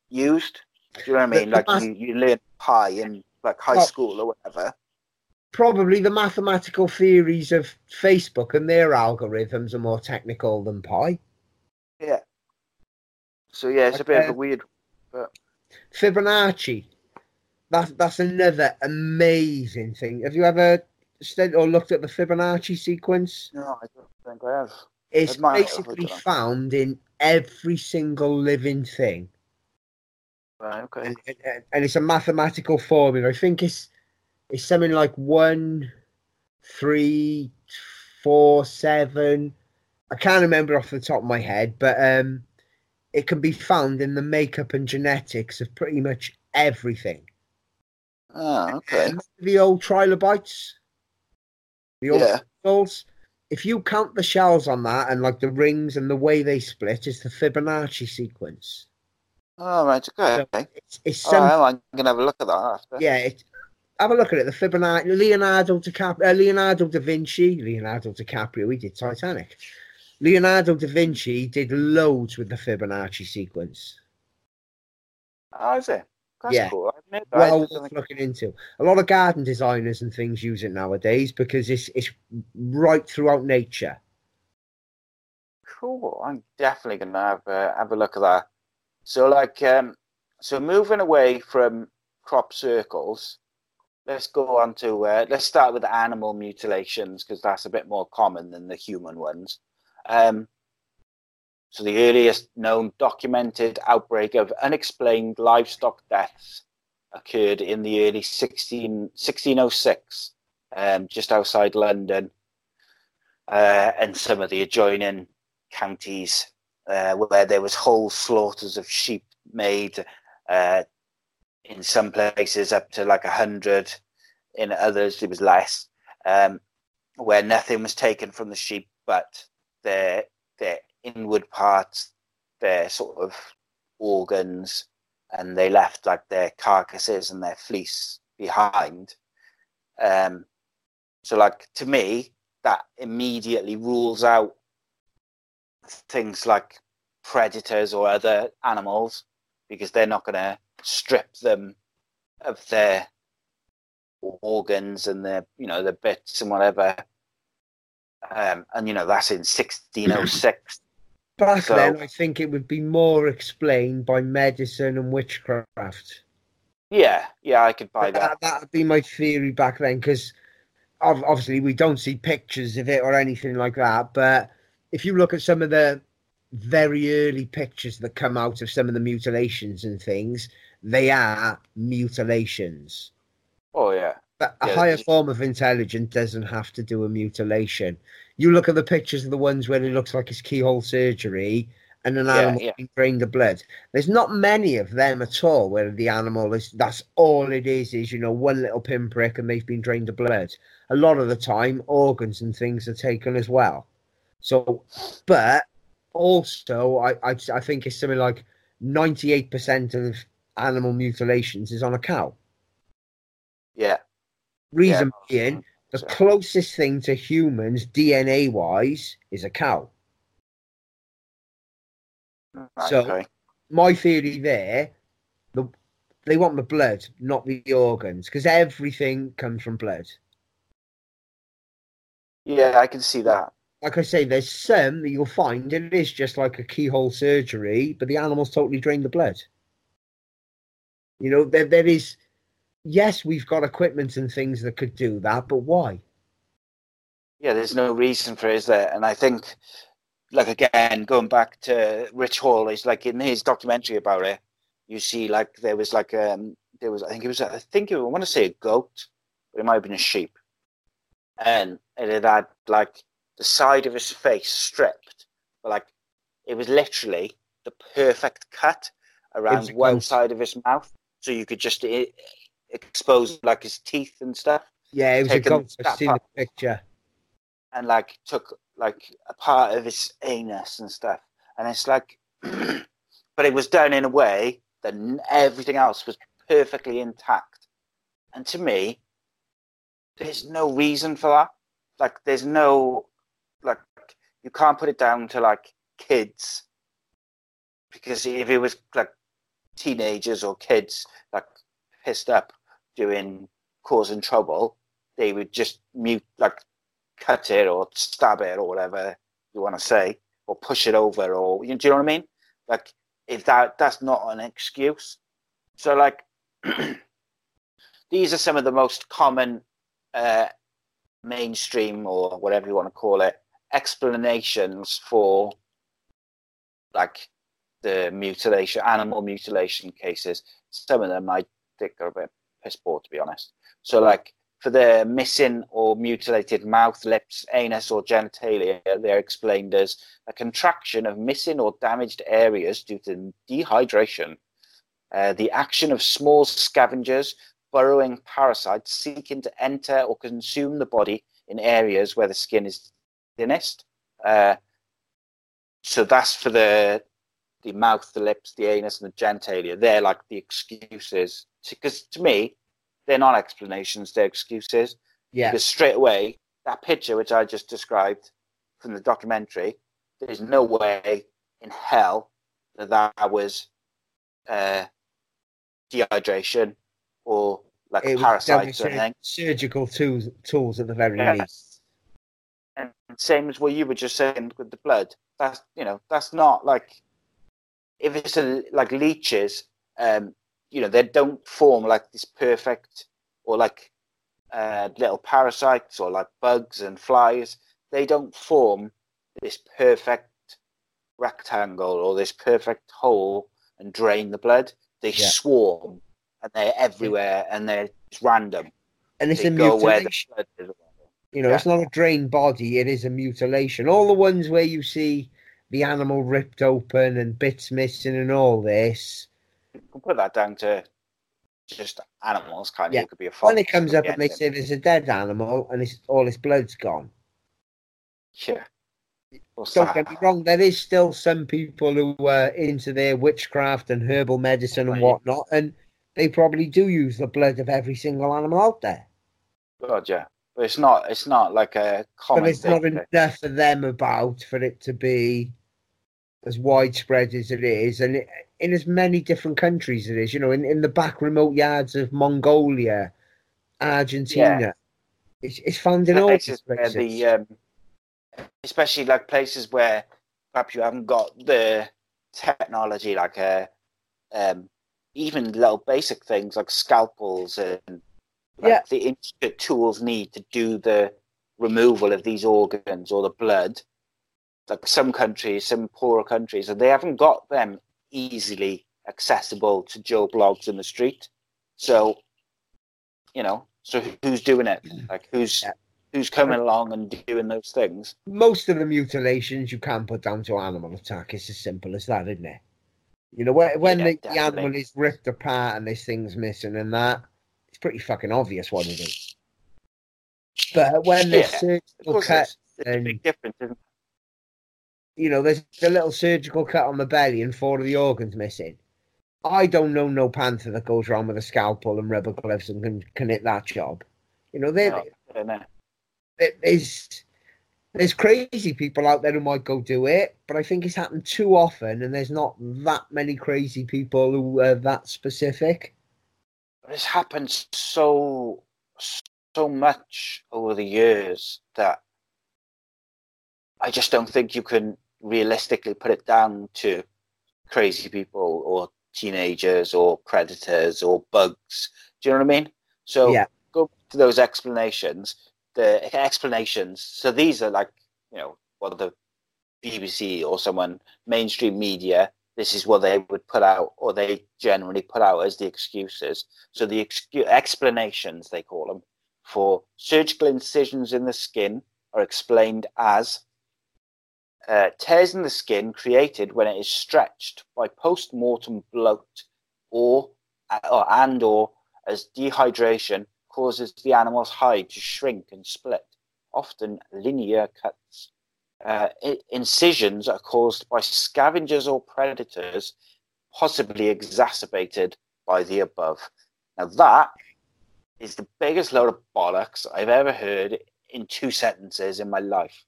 used. Do you know what I mean? The- the Like math- you, you learn pi in like high school or whatever. Probably the mathematical theories of Facebook and their algorithms are more technical than pi. Yeah. So yeah, it's a bit of a uh, weird But... Fibonacci. That's that's another amazing thing. Have you ever studied or looked at the Fibonacci sequence? No, I don't think I have. It's might have, I basically found in every single living thing, Right, okay. and, and, and it's a mathematical formula. I think it's it's something like one, three, four, seven. I can't remember off the top of my head, but um, it can be found in the makeup and genetics of pretty much everything. Oh, okay. The old trilobites, the old Yeah. shells. If you count the shells on that and like the rings and the way they split, it's the Fibonacci sequence. Oh, right. okay. So okay. It's, it's All some, right, I'm gonna have a look at that after. yeah. It, have a look at it. The Fibonacci, Leonardo DiCaprio, uh, Leonardo da Vinci, Leonardo DiCaprio. He did Titanic. Leonardo da Vinci did loads with the Fibonacci sequence. Oh, is it? That's Yeah. cool. Well worth looking into. A lot of garden designers and things use it nowadays because it's it's right throughout nature. Cool. I'm definitely gonna have uh, have a look at that. So, like, um, so moving away from crop circles, let's go on to uh, let's start with animal mutilations because that's a bit more common than the human ones. Um, so, the earliest known documented outbreak of unexplained livestock deaths occurred in the early 16, 1606, um, just outside London, uh, and some of the adjoining counties uh, where there was whole slaughters of sheep made uh, in some places up to like a hundred in others it was less um, where nothing was taken from the sheep but their their inward parts their sort of organs and they left like their carcasses and their fleece behind. Um, so like to me that immediately rules out things like predators or other animals because they're not going to strip them of their organs and their you know their bits and whatever um, and you know that's in 1606 Back So- then, I think it would be more explained by medicine and witchcraft. yeah yeah i could buy that That that would be my theory back then, because obviously we don't see pictures of it or anything like that. But if you look at some of the very early pictures that come out of some of the mutilations and things, they are mutilations. oh yeah But a Yeah, higher just- form of intelligence doesn't have to do a mutilation. You look at the pictures of the ones where it looks like it's keyhole surgery and an Yeah, animal yeah. being drained of blood. There's not many of them at all where the animal is that's all it is, is you know, one little pinprick and they've been drained of blood. A lot of the time organs and things are taken as well. So but also I I, I think it's something like ninety eight percent of animal mutilations is on a cow. yeah Reason Yeah. being the closest thing to humans DNA wise is a cow. Right, So- My theory there, the they want the blood, not the organs, because everything comes from blood. yeah i can see that Like I say, there's some that you'll find it is just like a keyhole surgery, but the animal's totally drained the blood. You know, there there is yes, we've got equipment and things that could do that, but why? yeah there's no reason for it is there? And i think like again going back to rich hall is like in his documentary about it you see like there was like um there was i think it was i think it, i want to say a goat but it might have been a sheep. And it had had like the side of his face stripped, but like it was literally the perfect cut around one side of his mouth, so you could just eh, expose like his teeth and stuff, Yeah, it was a ghost. I've seen the picture. and like took like a part of his anus and stuff, and it's like, but it was done in a way that everything else was perfectly intact, and to me, there's no reason for that. Like, there's no like you can't put it down to like kids because if it was like teenagers or kids like pissed up doing causing trouble they would just mute like cut it or stab it or whatever you want to say or push it over or you do you know what i mean? Like if that that's not an excuse. So like these are some of the most common uh, mainstream or whatever you want to call it explanations for like the mutilation animal mutilation cases some of them i think are a bit piss poor to be honest so like for the missing or mutilated mouth lips anus or genitalia they're explained as a contraction of missing or damaged areas due to dehydration uh, the action of small scavengers burrowing parasites seeking to enter or consume the body in areas where the skin is thinnest. Uh, so that's for the the mouth, the lips, the anus, and the genitalia. They're like the excuses. Because to me, they're not explanations; they're excuses. Yeah, Because straight away, that picture which I just described from the documentary, there's no way in hell that that was uh, dehydration or like it was parasites or anything. surgical tools, tools at the very Yeah. least. And same as what you were just saying with the blood. That's you know that's not like if it's a, like leeches, um, you know they don't form like this perfect or like uh, little parasites or like bugs and flies. They don't form this perfect rectangle or this perfect hole and drain the blood. They Yeah. swarm and they're everywhere and they're just random. And it's they a go where the mutilation. blood is. You know, Yeah. it's not a drained body, it is a mutilation. All the ones where you see the animal ripped open and bits missing and all this, You can put that down to just animals, kind of. Yeah. It could be a fox. when it comes up and they say there's a dead animal and it's, all its blood's gone. yeah. What's Don't that? get me wrong, there is still some people who are into their witchcraft and herbal medicine and whatnot, and they probably do use the blood of every single animal out there. God, yeah. But it's not. It's not like a common but it's not enough for them about for it to be as widespread as it is, and it, in as many different countries it is. You know, in, in the back remote yards of Mongolia, Argentina, it's, it's found in all places where places. the, um, especially like places where perhaps you haven't got the technology, like a, um, even little basic things like scalpels and like Yeah. the intricate tools need to do the removal of these organs or the blood. Like some countries, some poorer countries, and they haven't got them easily accessible to Joe Bloggs in the street. So, you know, so who's doing it? Like who's who's coming along and doing those things? Most of the mutilations you can put down to animal attack. It's as simple as that, isn't it? You know, when, when Yeah, the, the animal is ripped apart and this things missing and that, it's pretty fucking obvious what it is. But when Yeah, Of surgical course, cut, there's, there's a big difference. Isn't you know, there's a little surgical cut on the belly and four of the organs missing. I don't know no panther that goes around with a scalpel and rubber gloves and can, can hit that job. You know, there? No, no. there- there's there's crazy people out there who might go do it, but I think it's happened too often, and there's not that many crazy people who are that specific. It's happened so so much over the years that I just don't think you can realistically put it down to crazy people or teenagers or predators or bugs. Do you know what I mean? So Yeah. go to those explanations. The explanations. So these are like you know what the BBC or someone mainstream media. This is what they would put out, or they generally put out as the excuses. So the excu- explanations they call them for surgical incisions in the skin are explained as uh, tears in the skin created when it is stretched by post-mortem bloat or, or and or as dehydration causes the animal's hide to shrink and split, often linear cuts. Uh, incisions are caused by scavengers or predators, possibly exacerbated by the above. Now, that is the biggest load of bollocks I've ever heard in two sentences in my life.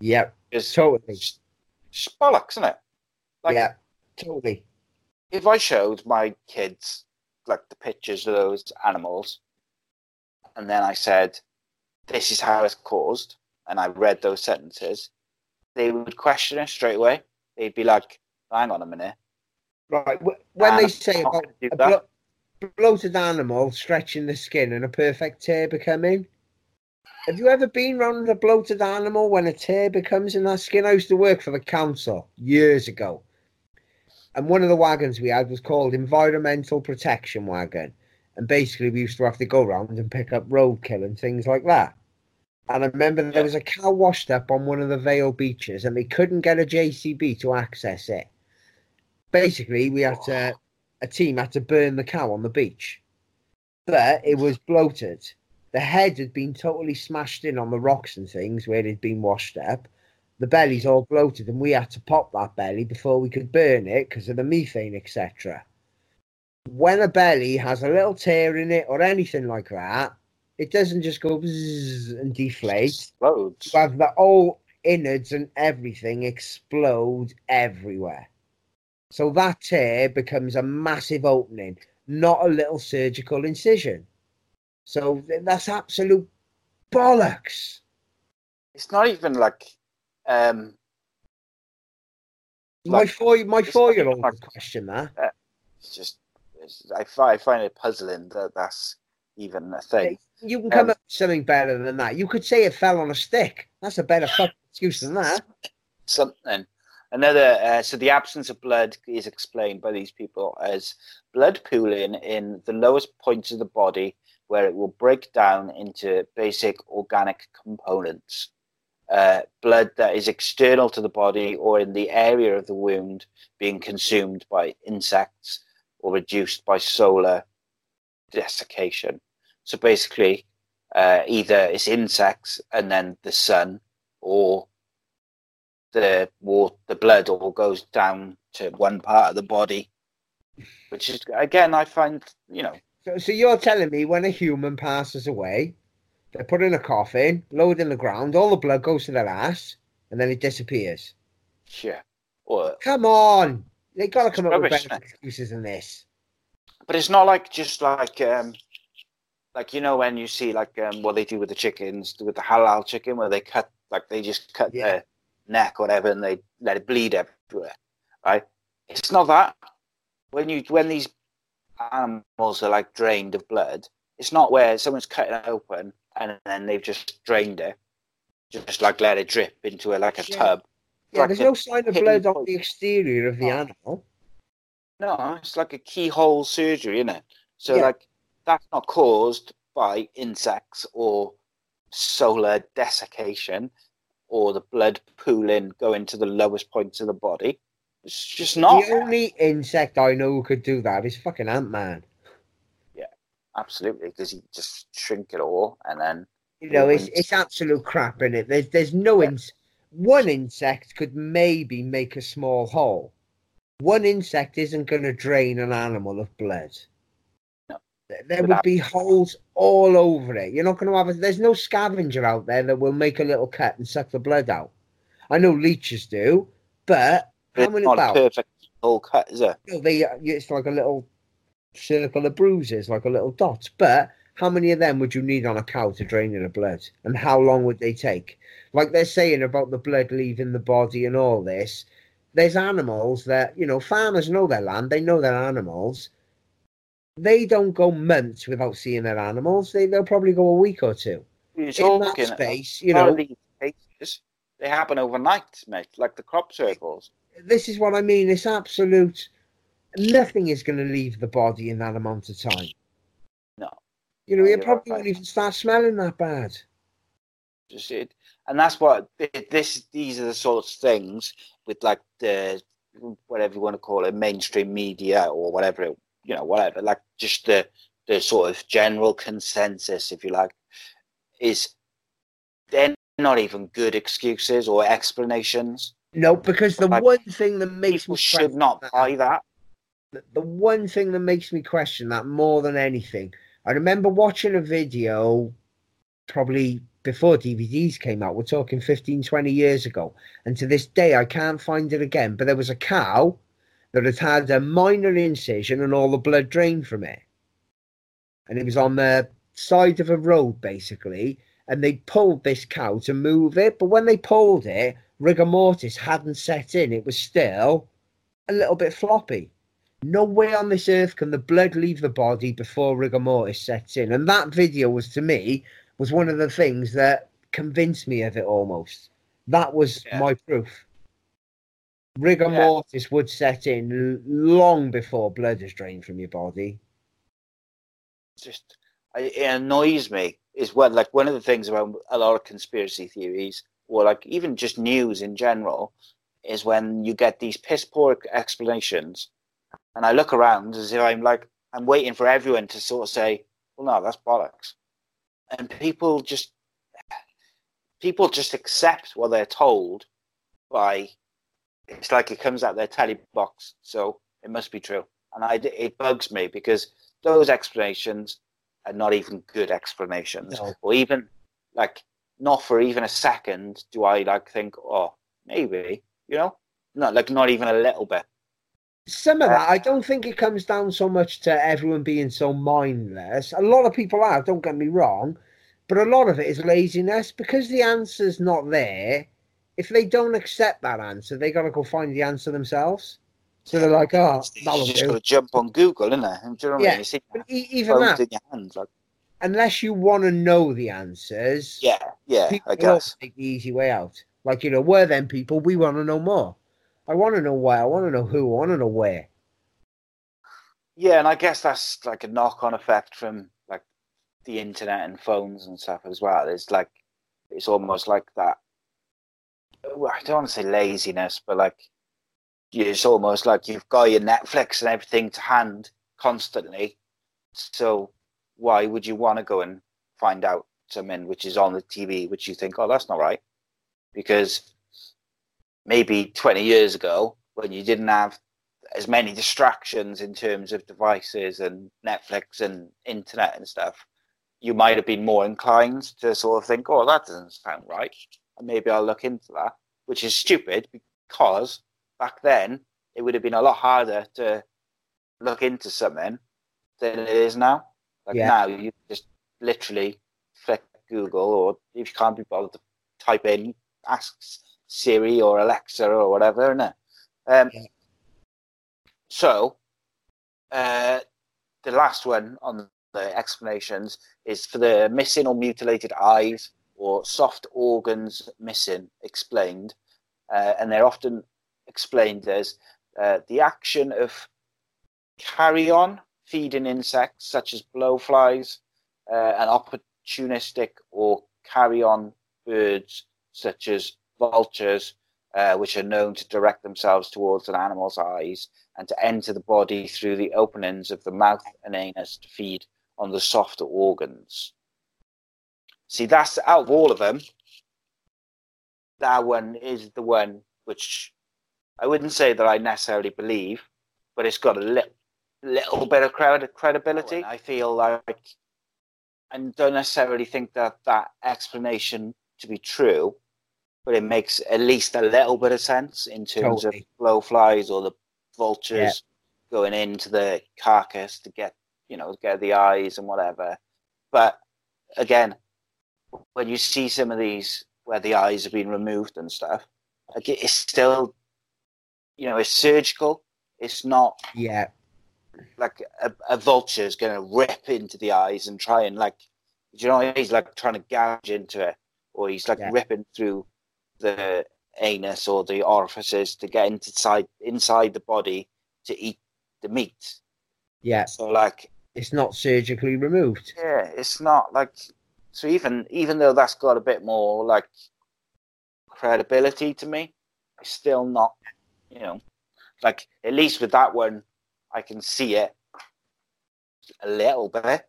Yeah, It's totally. just bollocks, isn't it? Like, yeah, totally. if I showed my kids like the pictures of those animals, and then I said, "This is how it's caused," and I read those sentences, they would question it straight away. They'd be like, "Hang on a minute." Right. When Ah, they say about can you do a blo- bloated animal stretching the skin and a perfect tear becoming, have you ever been round a bloated animal when a tear becomes in that skin? I used to work for the council years ago. And one of the wagons we had was called Environmental Protection Wagon. And basically, we used to have to go round and pick up roadkill and things like that. And I remember there was a cow washed up on one of the Vale beaches, and they couldn't get a JCB to access it. Basically, we had to, a team had to burn the cow on the beach, but it was bloated. The head had been totally smashed in on the rocks and things where it had been washed up. The belly's all bloated, and we had to pop that belly before we could burn it because of the methane, etc. When a belly has a little tear in it or anything like that, it doesn't just go bzzz and deflate. Explodes. You have the whole innards and everything explode everywhere. So that tear becomes a massive opening, not a little surgical incision. So that's absolute bollocks. It's not even like, um, My Like, four, my it's four-year-old like- question that. it's just. It's, I, I find it puzzling that that's even a thing. You can come Um, up with something better than that. You could say it fell on a stick. That's a better fucking excuse than that. something. Another, uh, so the absence of blood is explained by these people as blood pooling in the lowest points of the body where it will break down into basic organic components. Uh, blood that is external to the body or in the area of the wound being consumed by insects or reduced by solar desiccation. So basically, uh, either it's insects and then the sun, or the war, the blood all goes down to one part of the body, which is again I find you know So, so you're telling me when a human passes away, they're put in a coffin, lowered in the ground, all the blood goes to their ass, and then it disappears. yeah, Come on, they got to come up with rubbish, better mate. excuses than this. but it's not like just like um like you know when you see like um what they do with the chickens with the halal chicken where they cut like they just cut Yeah. their neck or whatever and they let it bleed everywhere right it's not that when you when these animals are like drained of blood it's not where someone's cut it open and then they've just drained it just like let it drip into a like a Yeah. tub Yeah, Like there's no sign of blood on the exterior of the animal. No, it's like a keyhole surgery, isn't it? So Yeah. like that's not caused by insects or solar desiccation or the blood pooling going to the lowest points of the body. It's just not. The only insect I know who could do that is fucking Ant Man. Yeah, absolutely, because you just shrink it all and then You know, it's it's absolute crap in it. There's there's no Yeah. ins- one insect could maybe make a small hole. One insect isn't going to drain an animal of blood. No. There, there would be holes all over it. You're not going to have. A, there's no scavenger out there that will make a little cut and suck the blood out. I know leeches do, but how many? not a perfect whole cut, is it? no, they uh, it's like a little circle of bruises, like a little dot. But how many of them would you need on a cow to drain the blood? And how long would they take? Like they're saying about the blood leaving the body and all this. There's animals that, you know, farmers know their land, they know their animals. They don't go months without seeing their animals. They, they'll probably go a week or two. You're In that space, you know, these cases, they happen overnight, mate, like the crop circles. This is what I mean. It's absolute. Nothing is going to leave the body in that amount of time. No. You know, No, you're probably right. won't even start smelling that bad. Just it, and that's what this. These are the sorts of things with like the whatever you want to call it, mainstream media or whatever, it, you know, whatever. Like just the the sort of general consensus, if you like, is they're not even good excuses or explanations. No, because the like, one thing that makes me should not that, buy that. The, the one thing that makes me question that more than anything, I remember watching a video probably before DVDs came out. We're talking 15, 20 years ago. And to this day, I can't find it again. But there was a cow that had had a minor incision and all the blood drained from it. And it was on the side of a road, basically. And they pulled this cow to move it. But when they pulled it, rigor mortis hadn't set in. It was still a little bit floppy. No way on this earth can the blood leave the body before rigor mortis sets in. And that video was, to me, was one of the things that convinced me of it almost. That was yeah. my proof. Rigor yeah. mortis would set in long before blood is drained from your body. Just it annoys me is what like one of the things about a lot of conspiracy theories or like even just news in general is when you get these piss poor explanations. And I look around as if I'm like I'm waiting for everyone to sort of say, Well no, that's bollocks. And people just people just accept what they're told by it's like it comes out their telly box. So it must be true. And I, it bugs me because those explanations are not even good explanations. No. or even like not for even a second do i like think oh maybe you know not like not even a little bit some of uh, that, I don't think it comes down so much to everyone being so mindless. A lot of people are, don't get me wrong, but a lot of it is laziness because the answer's not there. If they don't accept that answer, they got to go find the answer themselves. So they're like, oh, that'll just got to jump on Google, isn't it? Do you know what yeah, I mean? Even that, in your hand, like... unless you want to know the answers, yeah, yeah, I guess take the easy way out. Like you know, we're them people. We want to know more. I want to know why. I want to know who. I want to know where. Yeah, and I guess that's like a knock-on effect from like the internet and phones and stuff as well. It's like it's almost like that. I don't want to say laziness, but like it's almost like you've got your Netflix and everything to hand constantly. So why would you want to go and find out something which is on the TV, which you think, oh, that's not right? Because maybe 20 years ago when you didn't have as many distractions in terms of devices and Netflix and internet and stuff, you might have been more inclined to sort of think, oh, that doesn't sound right. And maybe I'll look into that, which is stupid because back then it would have been a lot harder to look into something than it is now. Like yeah. now, you just literally click Google, or if you can't be bothered to type in, asks Siri or Alexa or whatever, isn't it? Um, yeah. So, uh, the last one on the explanations is for the missing or mutilated eyes or soft organs missing explained, uh, and they're often explained as uh, the action of carrion feeding insects such as blowflies, uh, and opportunistic or carrion birds such as vultures, uh, which are known to direct themselves towards an animal's eyes and to enter the body through the openings of the mouth and anus to feed on the softer organs. See, that's out of all of them, that one is the one which I wouldn't say that I necessarily believe, but it's got a little, little bit of credibility. Oh, I feel like and don't necessarily think that that explanation to be true, but it makes at least a little bit of sense in terms totally. of blowflies or the vultures yeah. going into the carcass to get you know get the eyes and whatever. But again, when you see some of these where the eyes have been removed and stuff, like it's still you know it's surgical. It's not yeah like a, a vulture is going to rip into the eyes and try and like you know he's like trying to gouge into it or he's like yeah. ripping through the anus or the orifices to get inside inside the body to eat the meat. Yeah. So like it's not surgically removed. Yeah, it's not like So even even though that's got a bit more like credibility to me, it's still not, you know, like at least with that one, I can see it a little bit.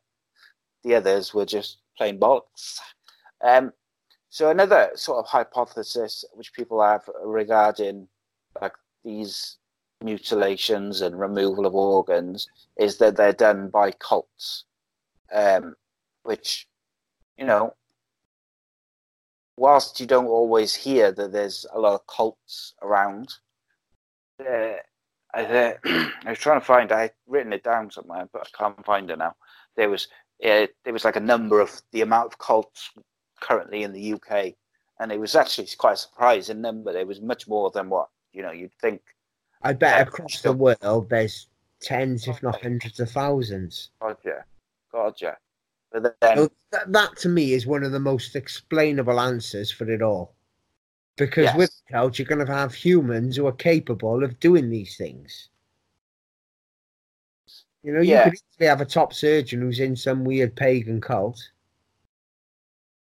The others were just plain bollocks. Um, so another sort of hypothesis which people have regarding like these mutilations and removal of organs is that they're done by cults, um, which you know, whilst you don't always hear that there's a lot of cults around, uh, I, uh, I was trying to find. I written it down somewhere, but I can't find it now. There was uh, there was like a number of the amount of cults currently in the UK, and it was actually quite a surprising number. There was much more than what you know you'd think. I bet across the world there's tens, if not hundreds of thousands. God yeah, God yeah. But then, that, that to me is one of the most explainable answers for it all. Because yes. with cult, you're going to have humans who are capable of doing these things. You know, you yeah. could easily have a top surgeon who's in some weird pagan cult.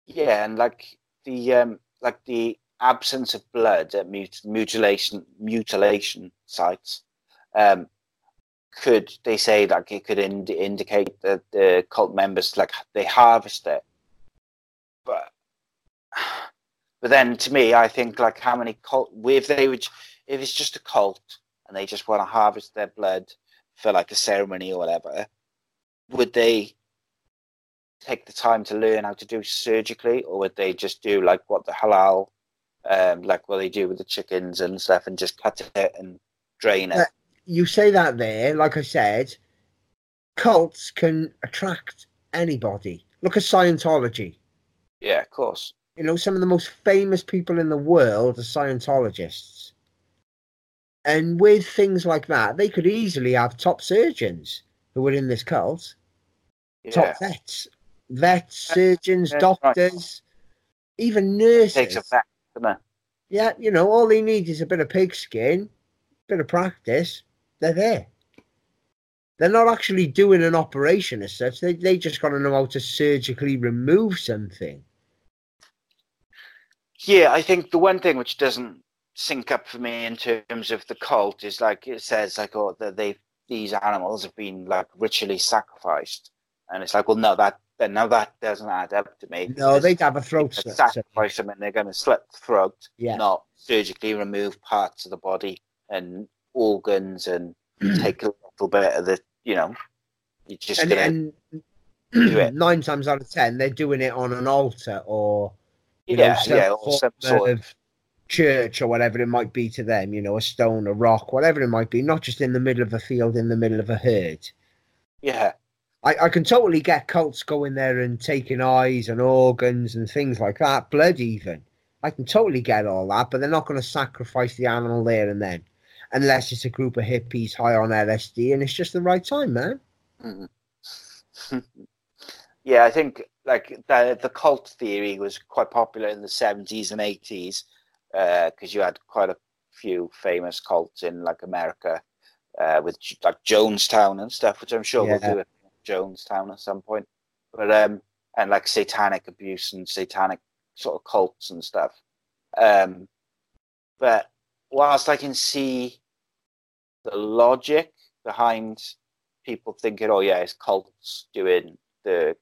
Yeah, and like the um, like the absence of blood at mut- mutilation mutilation sites um, could they say like it could ind- indicate that the cult members like they harvest it but but then to me i think like how many cult if they would if it's just a cult and they just want to harvest their blood for like a ceremony or whatever would they take the time to learn how to do surgically or would they just do like what the halal um like what they do with the chickens and stuff and just cut it and drain it you say that there, like I said, cults can attract anybody. Look at Scientology. Yeah, of course. You know, some of the most famous people in the world are Scientologists. And with things like that, they could easily have top surgeons who were in this cult, yeah. top vets, vets, surgeons, yeah, doctors, right. even nurses. It takes a doesn't it? Yeah, you know, all they need is a bit of pigskin, a bit of practice, they're there. They're not actually doing an operation as such. They they just got to know how to surgically remove something. Yeah, I think the one thing which doesn't sync up for me in terms of the cult is like it says like oh that they these animals have been like ritually sacrificed, and it's like well no that then now that doesn't add up to me. No, they'd have a throat slit. Sacrifice them and they're going to slit the throat, yeah. not surgically remove parts of the body and organs and take a little bit of the, you know, you just and, and do it. nine times out of ten, they're doing it on an altar or yeah, know, some yeah, or some sort of church or whatever it might be to them. You know, a stone, a rock, whatever it might be, not just in the middle of a field, in the middle of a herd. Yeah. I, I can totally get cults going there and taking eyes and organs and things like that, blood even. I can totally get all that, but they're not going to sacrifice the animal there and then unless it's a group of hippies high on LSD and it's just the right time, man. Mm-hmm. yeah, I think like the the cult theory was quite popular in the seventies and eighties because uh, you had quite a few famous cults in like America uh, with like Jonestown and stuff, which I'm sure yeah. we'll do at Jonestown at some point. But um, and like satanic abuse and satanic sort of cults and stuff. Um, but whilst I can see the logic behind people thinking, oh yeah, it's cults doing the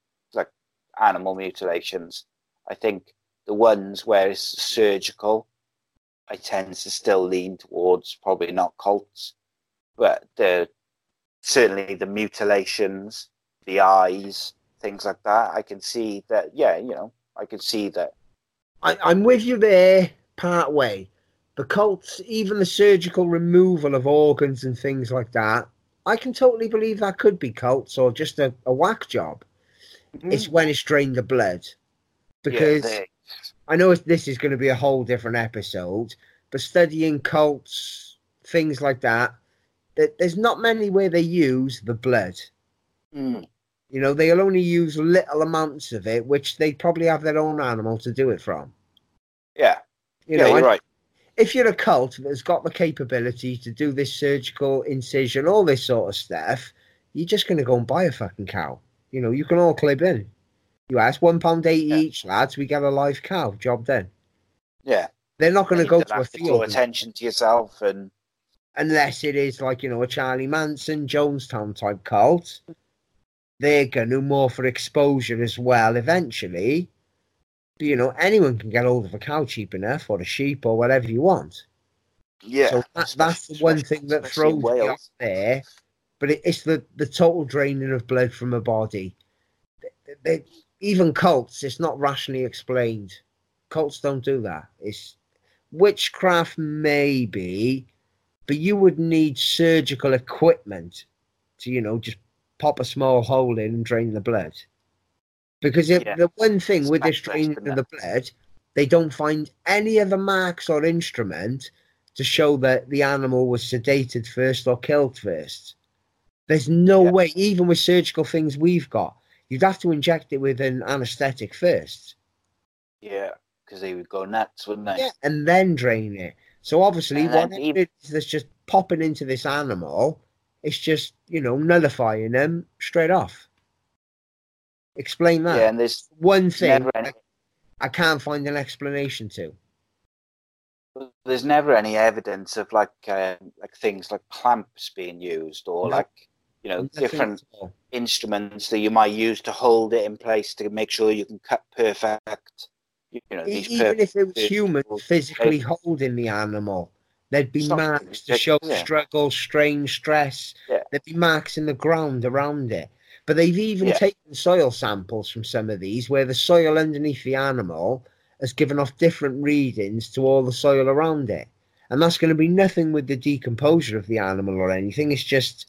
animal mutilations. I think the ones where it's surgical, I tend to still lean towards probably not cults, but the certainly the mutilations, the eyes, things like that. I can see that. Yeah, you know, I can see that. I, I'm with you there, part way the cults, even the surgical removal of organs and things like that, I can totally believe that could be cults or just a, a whack job. Mm-hmm. It's when it's drained the blood. Because yeah, I know this is going to be a whole different episode, but studying cults, things like that, there's not many where they use the blood. Mm. You know, they'll only use little amounts of it, which they probably have their own animal to do it from. Yeah. You yeah, know, you're right if you're a cult that's got the capability to do this surgical incision, all this sort of stuff, you're just going to go and buy a fucking cow. You know, you can all clip in. You ask one pound eighty Yeah. each, lads. We get a live cow. Job done. Yeah. They're not going to go to a have to draw field attention to yourself and unless it is like you know a Charlie Manson, Jonestown type cult. They're going to more for exposure as well. Eventually, but, you know anyone can get hold of a cow cheap enough or a sheep or whatever you want. yeah. so that, that's the one thing that throws me off there. But it, it's the the total draining of blood from a body. They- they- even cults, it's not rationally explained. Cults don't do that. It's witchcraft, maybe, but you would need surgical equipment to, you know, just pop a small hole in and drain the blood. Because if, Yeah. the one thing with this draining in of the blood, they don't find any other marks or instrument to show that the animal was sedated first or killed first. There's no Yeah. way, even with surgical things we've got, you'd have to inject it with an anesthetic first. Yeah, because they would go nuts, wouldn't they? Yeah, and then drain it. So obviously, whatever even- it is that's just popping into this animal, it's just you know nullifying them straight off. Explain that. Yeah, and there's One thing any, I can't find an explanation to. there's never any evidence of like uh, like things like clamps being used or No. like you know Nothing different all. instruments that you might use to hold it in place to make sure you can cut perfect. You know, Even if it was human physically holding the animal, there'd be Something, marks to show yeah. struggle, strain, stress. Yeah. There'd be marks in the ground around it. But they've even Yeah. taken soil samples from some of these where the soil underneath the animal has given off different readings to all the soil around it. And that's going to be nothing with the decomposure of the animal or anything. It's just,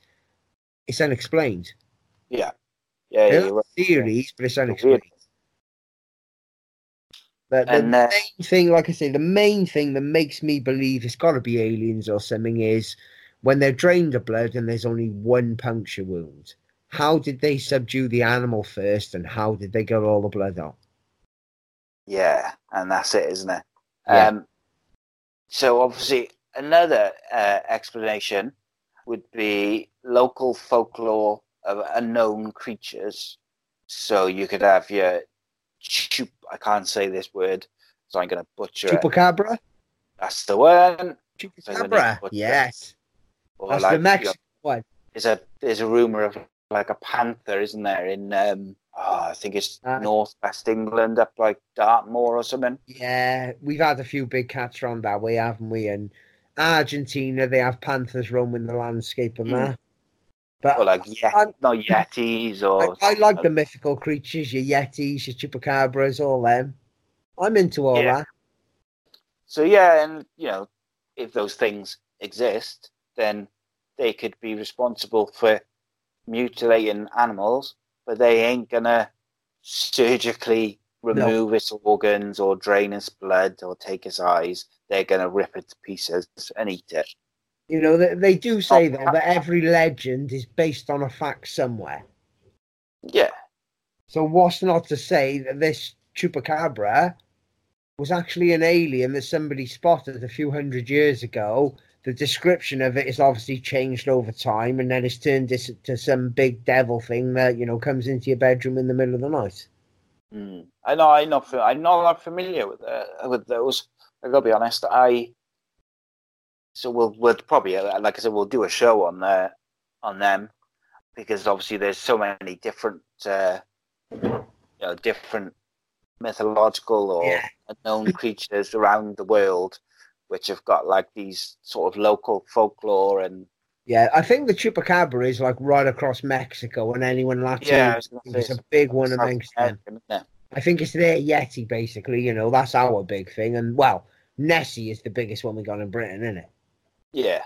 it's unexplained. Yeah, yeah, There you're right. theories, but it's unexplained. But the And, uh, main thing, like I say, the main thing that makes me believe it's got to be aliens or something is when they're drained of blood and there's only one puncture wound. How did they subdue the animal first, and how did they get all the blood out? Yeah, and that's it, isn't it? Yeah. Um, so obviously, another uh, explanation would be local folklore of unknown creatures. So you could have your chup. I can't say this word, so I'm going to butcher it. Chupacabra? That's the one. Chupacabra. That? Yes, Or that's like, the you know, one. there's a there's a rumor of like a panther, isn't there? In um, oh, I think it's Uh, northwest England, up like Dartmoor or something. Yeah, we've had a few big cats around that way, haven't we? And Argentina, they have panthers roaming the landscape and Mm. that. But Or like yet, I'm- not yetis or I, I like the mythical creatures, your yetis, your chupacabras, all them. I'm into all Yeah. that. So yeah, and you know, if those things exist, then they could be responsible for mutilating animals, but they ain't gonna surgically remove its organs or drain its blood or take its eyes. They're gonna rip it to pieces and eat it. You know, they, they do say though that every legend is based on a fact somewhere. Yeah, So what's not to say that this chupacabra was actually an alien that somebody spotted a few hundred years ago. The description of it is obviously changed over time, and then it's turned this to some big devil thing that you know comes into your bedroom in the middle of the night. Mm. I know. I'm not. I'm not that familiar with uh, with those. I gotta be honest. I. So we'll we'll probably uh, like I said we'll do a show on uh, on them because obviously there's so many different uh, you know different mythological or Yeah. unknown creatures around the world which have got like these sort of local folklore and Yeah, I think the chupacabra is like right across Mexico and anyone Latin. yeah, I was it's a big one amongst them. Isn't? I think it's their Yeti, basically. You know, that's our big thing. And well, Nessie is the biggest one we got in Britain, isn't it? Yeah.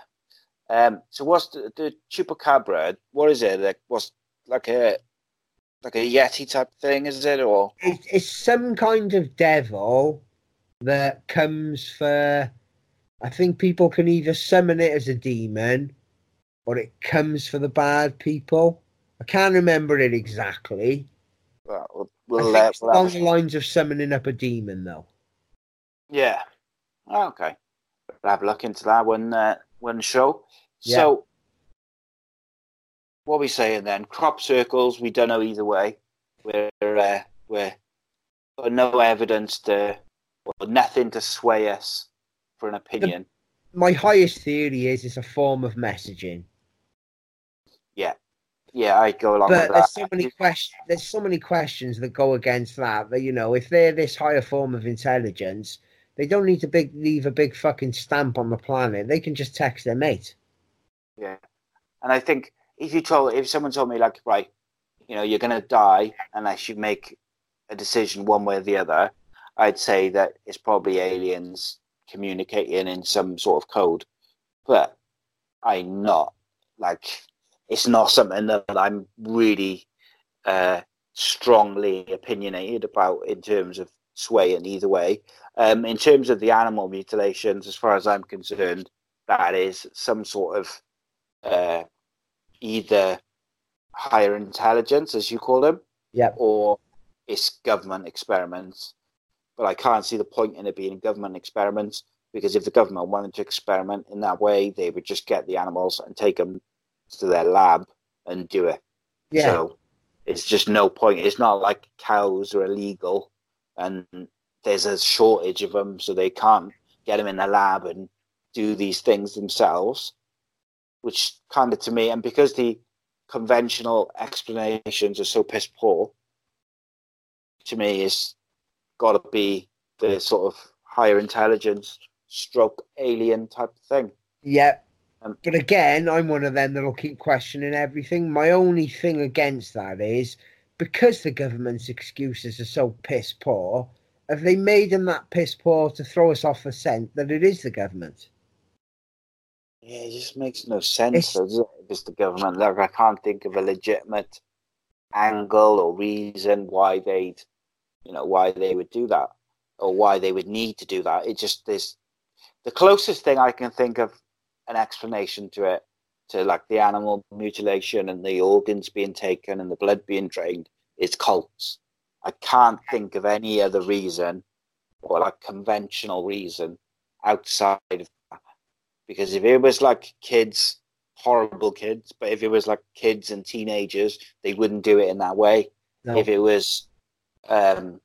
Um. So what's the, the chupacabra? What is it? Like what's like a like a yeti type thing? Is it or it, it's some kind of devil that comes for. I think people can either summon it as a demon, or it comes for the bad people. I can't remember it exactly. well, we'll, I think it's along the lines of summoning up a demon, though. yeah. Okay. We'll have a look into that one. Uh, one show. Yeah. So what are we saying then? Crop circles. We don't know either way. We're uh, Where, but no evidence to, or nothing to sway us for an opinion. My highest theory is it's a form of messaging. Yeah, I go along But there's that. so many questions. There's so many questions that go against that. That you know, if they're this higher form of intelligence, they don't need to big leave a big fucking stamp on the planet. They can just text their mate. Yeah, and I think if you told, if someone told me like, right, you know, you're gonna die unless you make a decision one way or the other, I'd say that it's probably aliens communicating in some sort of code. But I'm not like it's not something that I'm really uh, strongly opinionated about in terms of swaying either way. Um, in terms of the animal mutilations, as far as I'm concerned, that is some sort of uh, either higher intelligence, as you call them, Yep. or it's government experiments. But I can't see the point in it being government experiments because if the government wanted to experiment in that way, they would just get the animals and take them to their lab and do it. Yeah. So it's just no point. It's not like cows are illegal and there's a shortage of them, so they can't get them in the lab and do these things themselves. Which kind of to me, and because the conventional explanations are so piss poor, to me, is got to be the sort of higher intelligence, stroke alien type of thing. Yep. Um, But again, I'm one of them that'll keep questioning everything. My only thing against that is because the government's excuses are so piss poor, have they made them that piss poor to throw us off the scent that it is the government? Yeah, it just makes no sense, It's- it? It's the government, like I can't think of a legitimate angle or reason why they'd, you know, why they would do that or why they would need to do that. It just is the closest thing I can think of an explanation to it, to like the animal mutilation and the organs being taken and the blood being drained, is cults. I can't think of any other reason or like conventional reason outside of that. Because if it was like kids, horrible kids, but if it was like kids and teenagers, they wouldn't do it in that way. No. If it was um,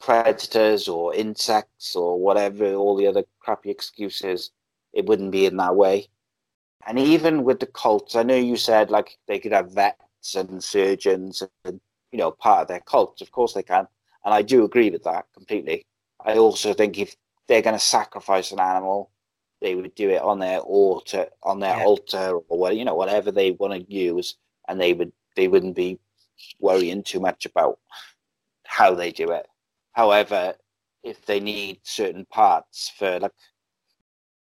predators or insects or whatever, all the other crappy excuses, it wouldn't be in that way. And even with the cults, I know you said like they could have vets and surgeons and you know part of their cults. Of course they can, and I do agree with that completely. I also think if they're going to sacrifice an animal, they would do it on their altar, on their Yeah. altar, or what you know, whatever they want to use, and they would they wouldn't be worrying too much about how they do it. However, if they need certain parts for like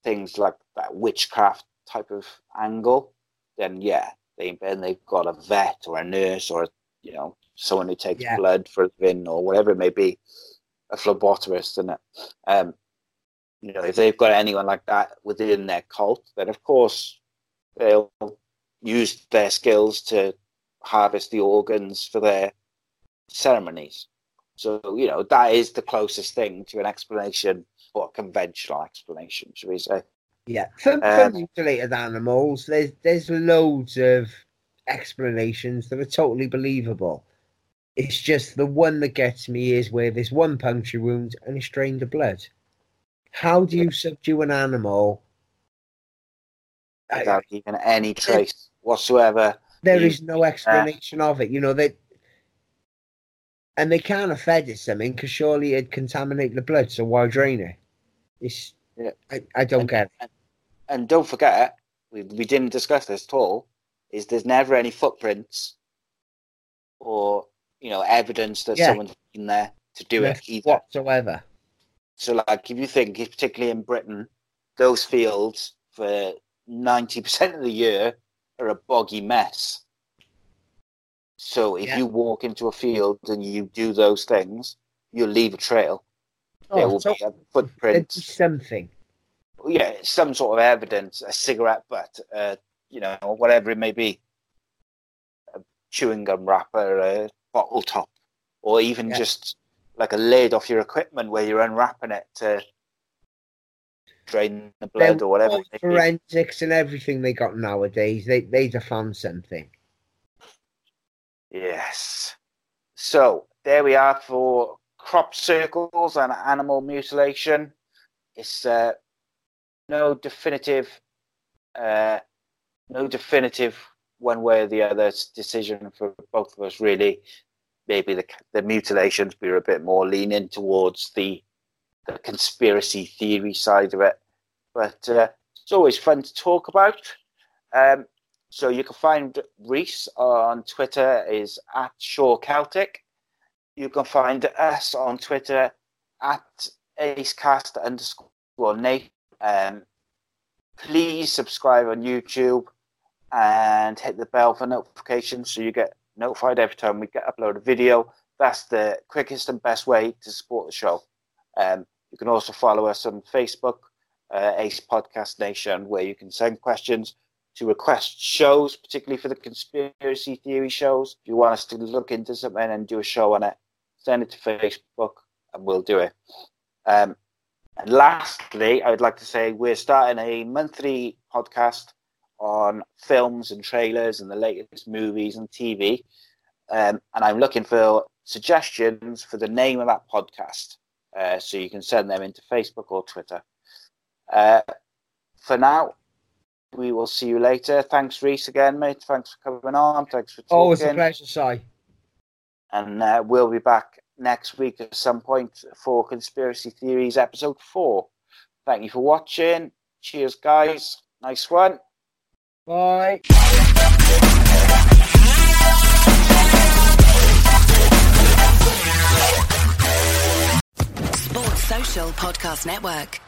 things like that witchcraft type of angle, then yeah, they then they've got a vet or a nurse or you know someone who takes Yeah. blood for a vin or whatever it may be, a phlebotomist and um, you know if they've got anyone like that within their cult, then of course they'll use their skills to harvest the organs for their ceremonies. So you know that is the closest thing to an explanation or a conventional explanation, should we say? Yeah, for, for Um, mutilated animals, there's there's loads of explanations that are totally believable. It's just the one that gets me is where there's one puncture wound and it's drained of blood. How do you subdue an animal? I- without even any trace whatsoever. there is no explanation of it. You know that, and they can't have fed it something because surely it'd contaminate the blood. So why drain it? It's Yeah. I, I don't And- get it. And don't forget, we, we didn't discuss this at all, is there's never any footprints or, you know, evidence that Yeah. someone's been there to do it either. whatsoever. So, like, if you think, particularly in Britain, those fields for 90% of the year are a boggy mess. So, if Yeah. you walk into a field and you do those things, you'll leave a trail. there Oh, will so be a footprint. something. yeah, some sort of evidence, a cigarette butt, uh, you know, whatever it may be, a chewing gum wrapper, a bottle top, or even Yeah. just like a lid off your equipment where you're unwrapping it to drain the blood Then or whatever. all it may be. forensics and everything they got nowadays, they they'd have found something. Yes. So there we are for crop circles and animal mutilation. It's uh, no definitive, uh, no definitive one way or the other decision for both of us. Really, maybe the the mutilations we were a bit more leaning towards the the conspiracy theory side of it, but uh, it's always fun to talk about. Um, so you can find Rhys on Twitter is at Shaw Celtic. You can find us on Twitter at acecast underscore Nate. Um, please subscribe on YouTube and hit the bell for notifications so you get notified every time we get upload a video. That's the quickest and best way to support the show. Um, you can also follow us on Facebook, uh, Ace Podcast Nation, where you can send questions to request shows, particularly for the conspiracy theory shows. If you want us to look into something and do a show on it, send it to Facebook and we'll do it. Um, and lastly, I would like to say we're starting a monthly podcast on films and trailers and the latest movies and TV. Um, and I'm looking for suggestions for the name of that podcast. Uh, so you can send them into Facebook or Twitter. Uh, for now, we will see you later. Thanks, Rhys, again, mate. Thanks for coming on. Thanks for talking. Always a pleasure, Si. And uh, we'll be back next week at some point for Conspiracy Theories episode four. Thank you for watching. Cheers, guys. Nice one. Bye. Sports Social Podcast Network.